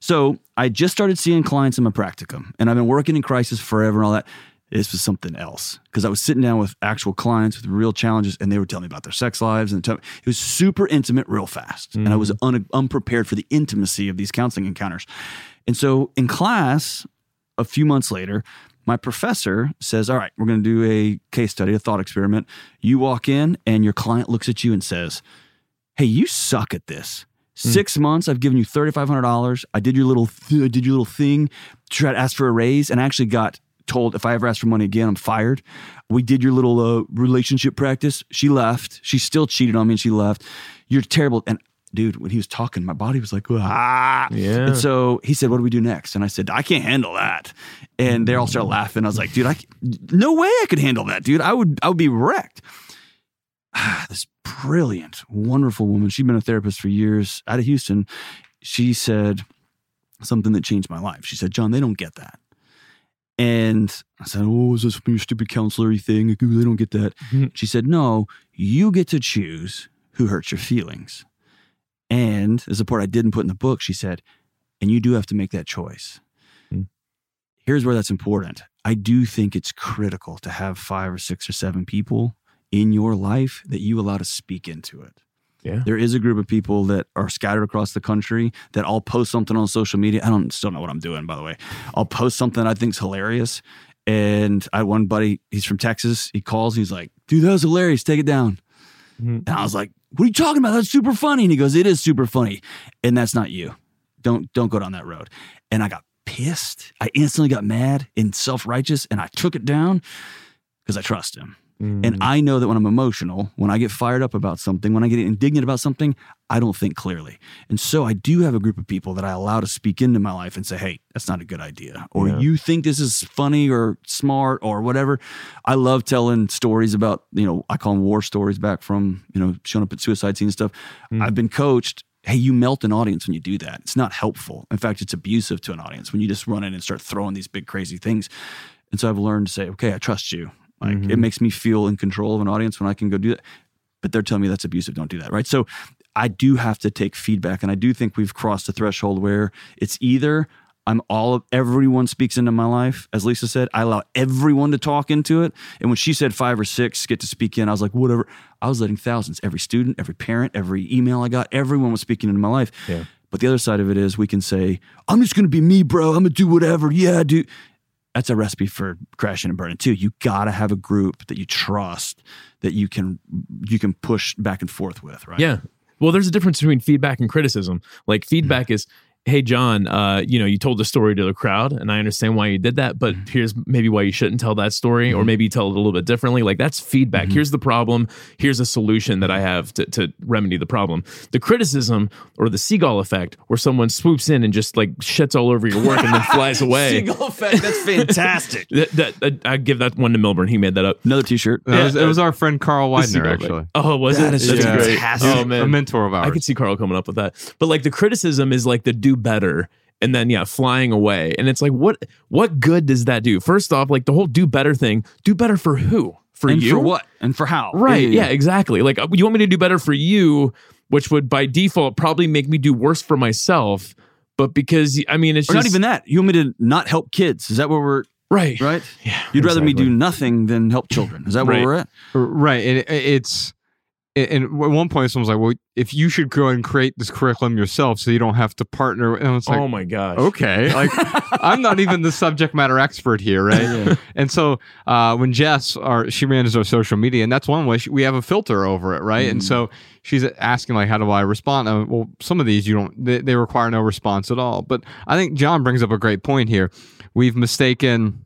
So I just started seeing clients in my practicum, and I've been working in crisis forever and all that. This was something else because I was sitting down with actual clients with real challenges, and they were telling me about their sex lives, and it was super intimate, real fast, and I was mm. un- unprepared for the intimacy of these counseling encounters. And so in class, a few months later, my professor says, All right, we're going to do a case study, a thought experiment. You walk in, and your client looks at you and says, Hey, you suck at this. Hmm. Six months, I've given you $3,500. I did your little, th- I did your little thing, tried to ask for a raise, and I actually got told if I ever ask for money again, I'm fired. We did your little uh, relationship practice. She left. She still cheated on me and she left. You're terrible. And dude, when he was talking, my body was like, ah. Yeah. And so he said, What do we do next? And I said, I can't handle that. And they all started laughing. I was like, dude, I, no way I could handle that, dude. I would, I would be wrecked. this brilliant, wonderful woman. She'd been a therapist for years out of Houston. She said something that changed my life. She said, John, they don't get that. And I said, Oh, is this from your stupid counselor thing? They don't get that. Mhm. She said, No, you get to choose who hurts your feelings. And there's a part I didn't put in the book. She said, and you do have to make that choice. Hmm. Here's where that's important. I do think it's critical to have five or six or seven people in your life that you allow to speak into it. Yeah. There is a group of people that are scattered across the country that I'll post something on social media. I don't still know what I'm doing, by the way. I'll post something I think's hilarious. And I had one buddy, he's from Texas. He calls, he's like, dude, that was hilarious. Take it down. Mhm. And I was like, what are you talking about? That's super funny. And he goes, it is super funny. And that's not you. Don't don't go down that road. And I got pissed. I instantly got mad and self-righteous and I took it down because I trust him. Mm. And I know that when I'm emotional, when I get fired up about something, when I get indignant about something, I don't think clearly. And so I do have a group of people that I allow to speak into my life and say, hey, that's not a good idea. Or Yeah. you think this is funny or smart or whatever. I love telling stories about, you know, I call them war stories back from, you know, showing up at suicide scene and stuff. Mm. I've been coached. Hey, you melt an audience when you do that. It's not helpful. In fact, it's abusive to an audience when you just run in and start throwing these big, crazy things. And so I've learned to say, okay, I trust you. Like it Mhm. makes me feel in control of an audience when I can go do that. But they're telling me that's abusive. Don't do that. Right. So I do have to take feedback. And I do think we've crossed a threshold where it's either I'm all of everyone speaks into my life. As Lisa said, I allow everyone to talk into it. And when she said five or six get to speak in, I was like, whatever. I was letting thousands, every student, every parent, every email I got, everyone was speaking into my life. Yeah. But the other side of it is we can say, I'm just going to be me, bro. I'm going to do whatever. Yeah, dude. That's a recipe for crashing and burning too. You got to have a group that you trust that you can you can push back and forth with, right? Yeah. Well, there's a difference between feedback and criticism. Like mm-hmm. feedback is, hey, John, uh, you know, you told the story to the crowd, and I understand why you did that, but mm-hmm. here's maybe why you shouldn't tell that story, or mm-hmm. maybe tell it a little bit differently. Like that's feedback. Mm-hmm. Here's the problem. Here's a solution that I have to, to remedy the problem. The criticism or the seagull effect, where someone swoops in and just like shits all over your work and then flies away. Seagull effect. That's fantastic. That, that, that- I give that one to Millburn. He made that up. Another T-shirt. It, was, it uh, was our friend Carl The Widener, actually. effect. Oh, was That it? is That's Yeah. great. fantastic. Oh a mentor of ours. I could see Carl coming up with that. But like the criticism is like the do better and then yeah, flying away. And it's like what what good does that do? First off, like the whole do better thing, do better for who? For and you? for what? And for how? Right. Yeah, exactly. Like uh, you want me to do better for you, which would by default probably make me do worse for myself. But because I mean it's Or just not even that. You want me to not help kids? Is that where we're right. right? Yeah. You'd rather me do nothing than help children. Is that where Right. we're at? Right. It, it's, and at one point, someone's like, well, if you should go and create this curriculum yourself so you don't have to partner. And it's like, oh my gosh. okay. Like, I'm not even the subject matter expert here, right? Yeah. And so uh, when Jess, our, she manages our social media, and that's one way she, we have a filter over it, right? And Mm. so she's asking like, how do I respond? Uh, well, some of these you don't, they, they require no response at all. But I think John brings up a great point here. We've mistaken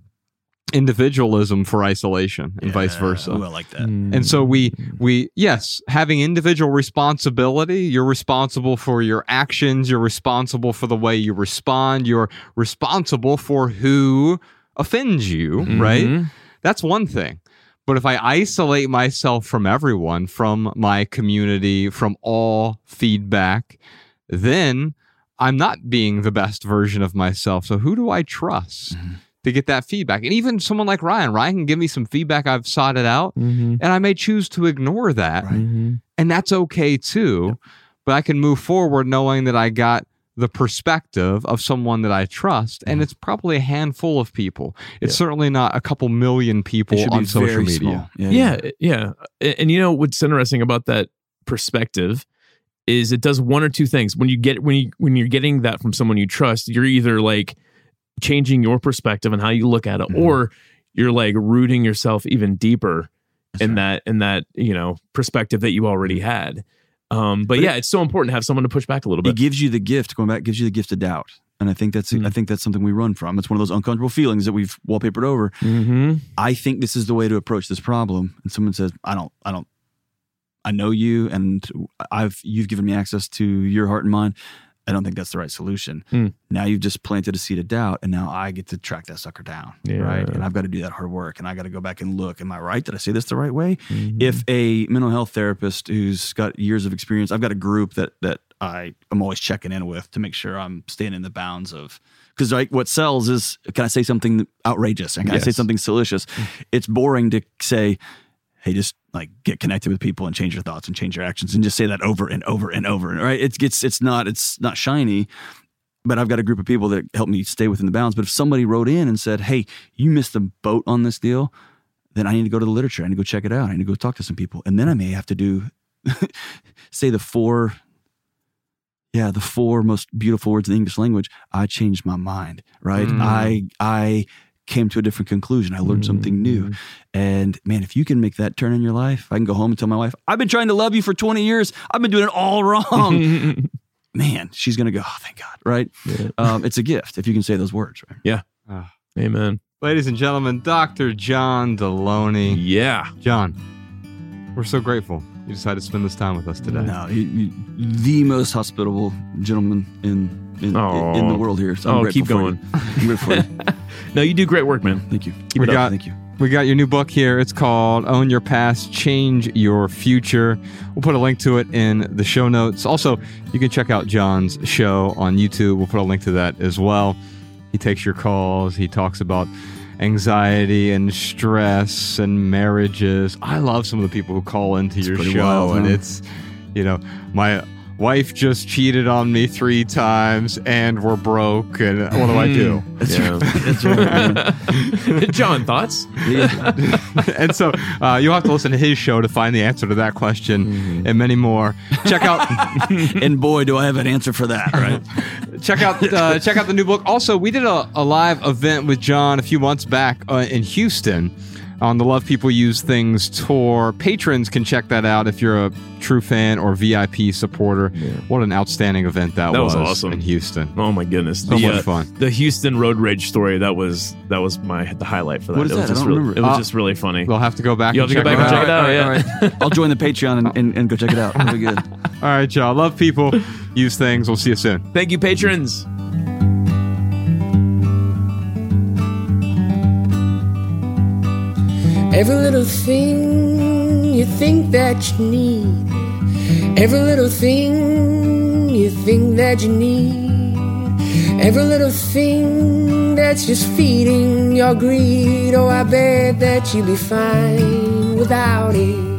individualism for isolation and vice versa. Ooh, I like that. And so we we yes, having individual responsibility, you're responsible for your actions, you're responsible for the way you respond, you're responsible for who offends you, right? Mhm. That's one thing. But if I isolate myself from everyone, from my community, from all feedback, then I'm not being the best version of myself. So who do I trust Mhm. To get that feedback? And even someone like Ryan, Ryan can give me some feedback I've sought it out Mhm. and I may choose to ignore that, Right. Mhm. and that's okay too. But I can move forward knowing that I got the perspective of someone that I trust, and it's probably a handful of people. It's Yeah. certainly not a couple million people on social media. small. Yeah, yeah, yeah. A- And you know what's interesting about that perspective is it does one or two things. When you get when you when you're getting that from someone you trust, you're either like changing your perspective and how you look at it, Mhm. or you're like rooting yourself even deeper That's in right. that in that you know perspective that you already had. Um, but, But yeah, it's so important to have someone to push back a little bit. It gives you the gift. Going back, gives you the gift of doubt, and I think that's Mm. I think that's something we run from. It's one of those uncomfortable feelings that we've wallpapered over. Mm-hmm. I think this is the way to approach this problem. And someone says, I don't, I don't, I know you and I've, you've given me access to your heart and mind. I don't think that's the right solution. Hmm. Now you've just planted a seed of doubt and now I get to track that sucker down. Yeah. Right. And I've got to do that hard work and I got to go back and look. Am I right? Did I say this the right way? Mm-hmm. If a mental health therapist who's got years of experience, I've got a group that, that I am always checking in with to make sure I'm staying in the bounds of, because like what sells is can I say something outrageous and can I say something salacious? It's boring to say, hey, just like get connected with people and change your thoughts and change your actions and just say that over and over and over. Right? It gets it's not it's not shiny. But I've got a group of people that help me stay within the bounds. But if somebody wrote in and said, "Hey, you missed the boat on this deal," then I need to go to the literature. I need to go check it out. I need to go talk to some people, and then I may have to do, say the four, yeah, the four most beautiful words in the English language. I changed my mind. Right? Mm. I I came to a different conclusion. I learned something new. Mm-hmm. And man, if you can make that turn in your life, I can go home and tell my wife, I've been trying to love you for 20 years. I've been doing it all wrong. man, she's going to go, oh, thank God. Right. Yeah. Um, it's a gift if you can say those words. Right. Ah. Amen. Ladies and gentlemen, Dr. John Delony. Yeah. John, we're so grateful you decided to spend this time with us today. No, you, you, the most hospitable gentleman in in, in the world here. So I'm Oh, grateful keep for going. you. I'm grateful for you. No, you do great work, man. Thank you. Keep We it up. got- Thank you. We got your new book here. It's called Own Your Past, Change Your Future. We'll put a link to it in the show notes. Also, you can check out John's show on YouTube. We'll put a link to that as well. He takes your calls, he talks about anxiety and stress and marriages. I love some of the people who call into It's your show, wild, and huh? it's, you know, my wife just cheated on me three times and we're broke, and what do I do? That's Yeah. right. That's right, man. John, thoughts? and so uh, you'll have to listen to his show to find the answer to that question and many more. Check out and boy, do I have an answer for that. Right. check out uh, check out the new book. Also, we did a, a live event with John a few months back uh, in Houston on the Love People Use Things tour. Patrons can check that out if you're a true fan or VIP supporter. What an outstanding event that, That was awesome. in Houston. Oh my goodness. So the, much uh, fun. The Houston road rage story that was that was my the highlight for that. What is it was that? I just don't really, remember. It was Uh, just really funny. We'll have to go back. You and have to go check back and check it out. All right, yeah. all right. I'll join the Patreon and, and, and go check it out. That'll be good. All right, y'all. Love people. Use things. We'll see you soon. Thank you, patrons. Every little thing you think that you need. Every little thing you think that you need. Every little thing that's just feeding your greed. Oh, I bet that you'd be fine without it.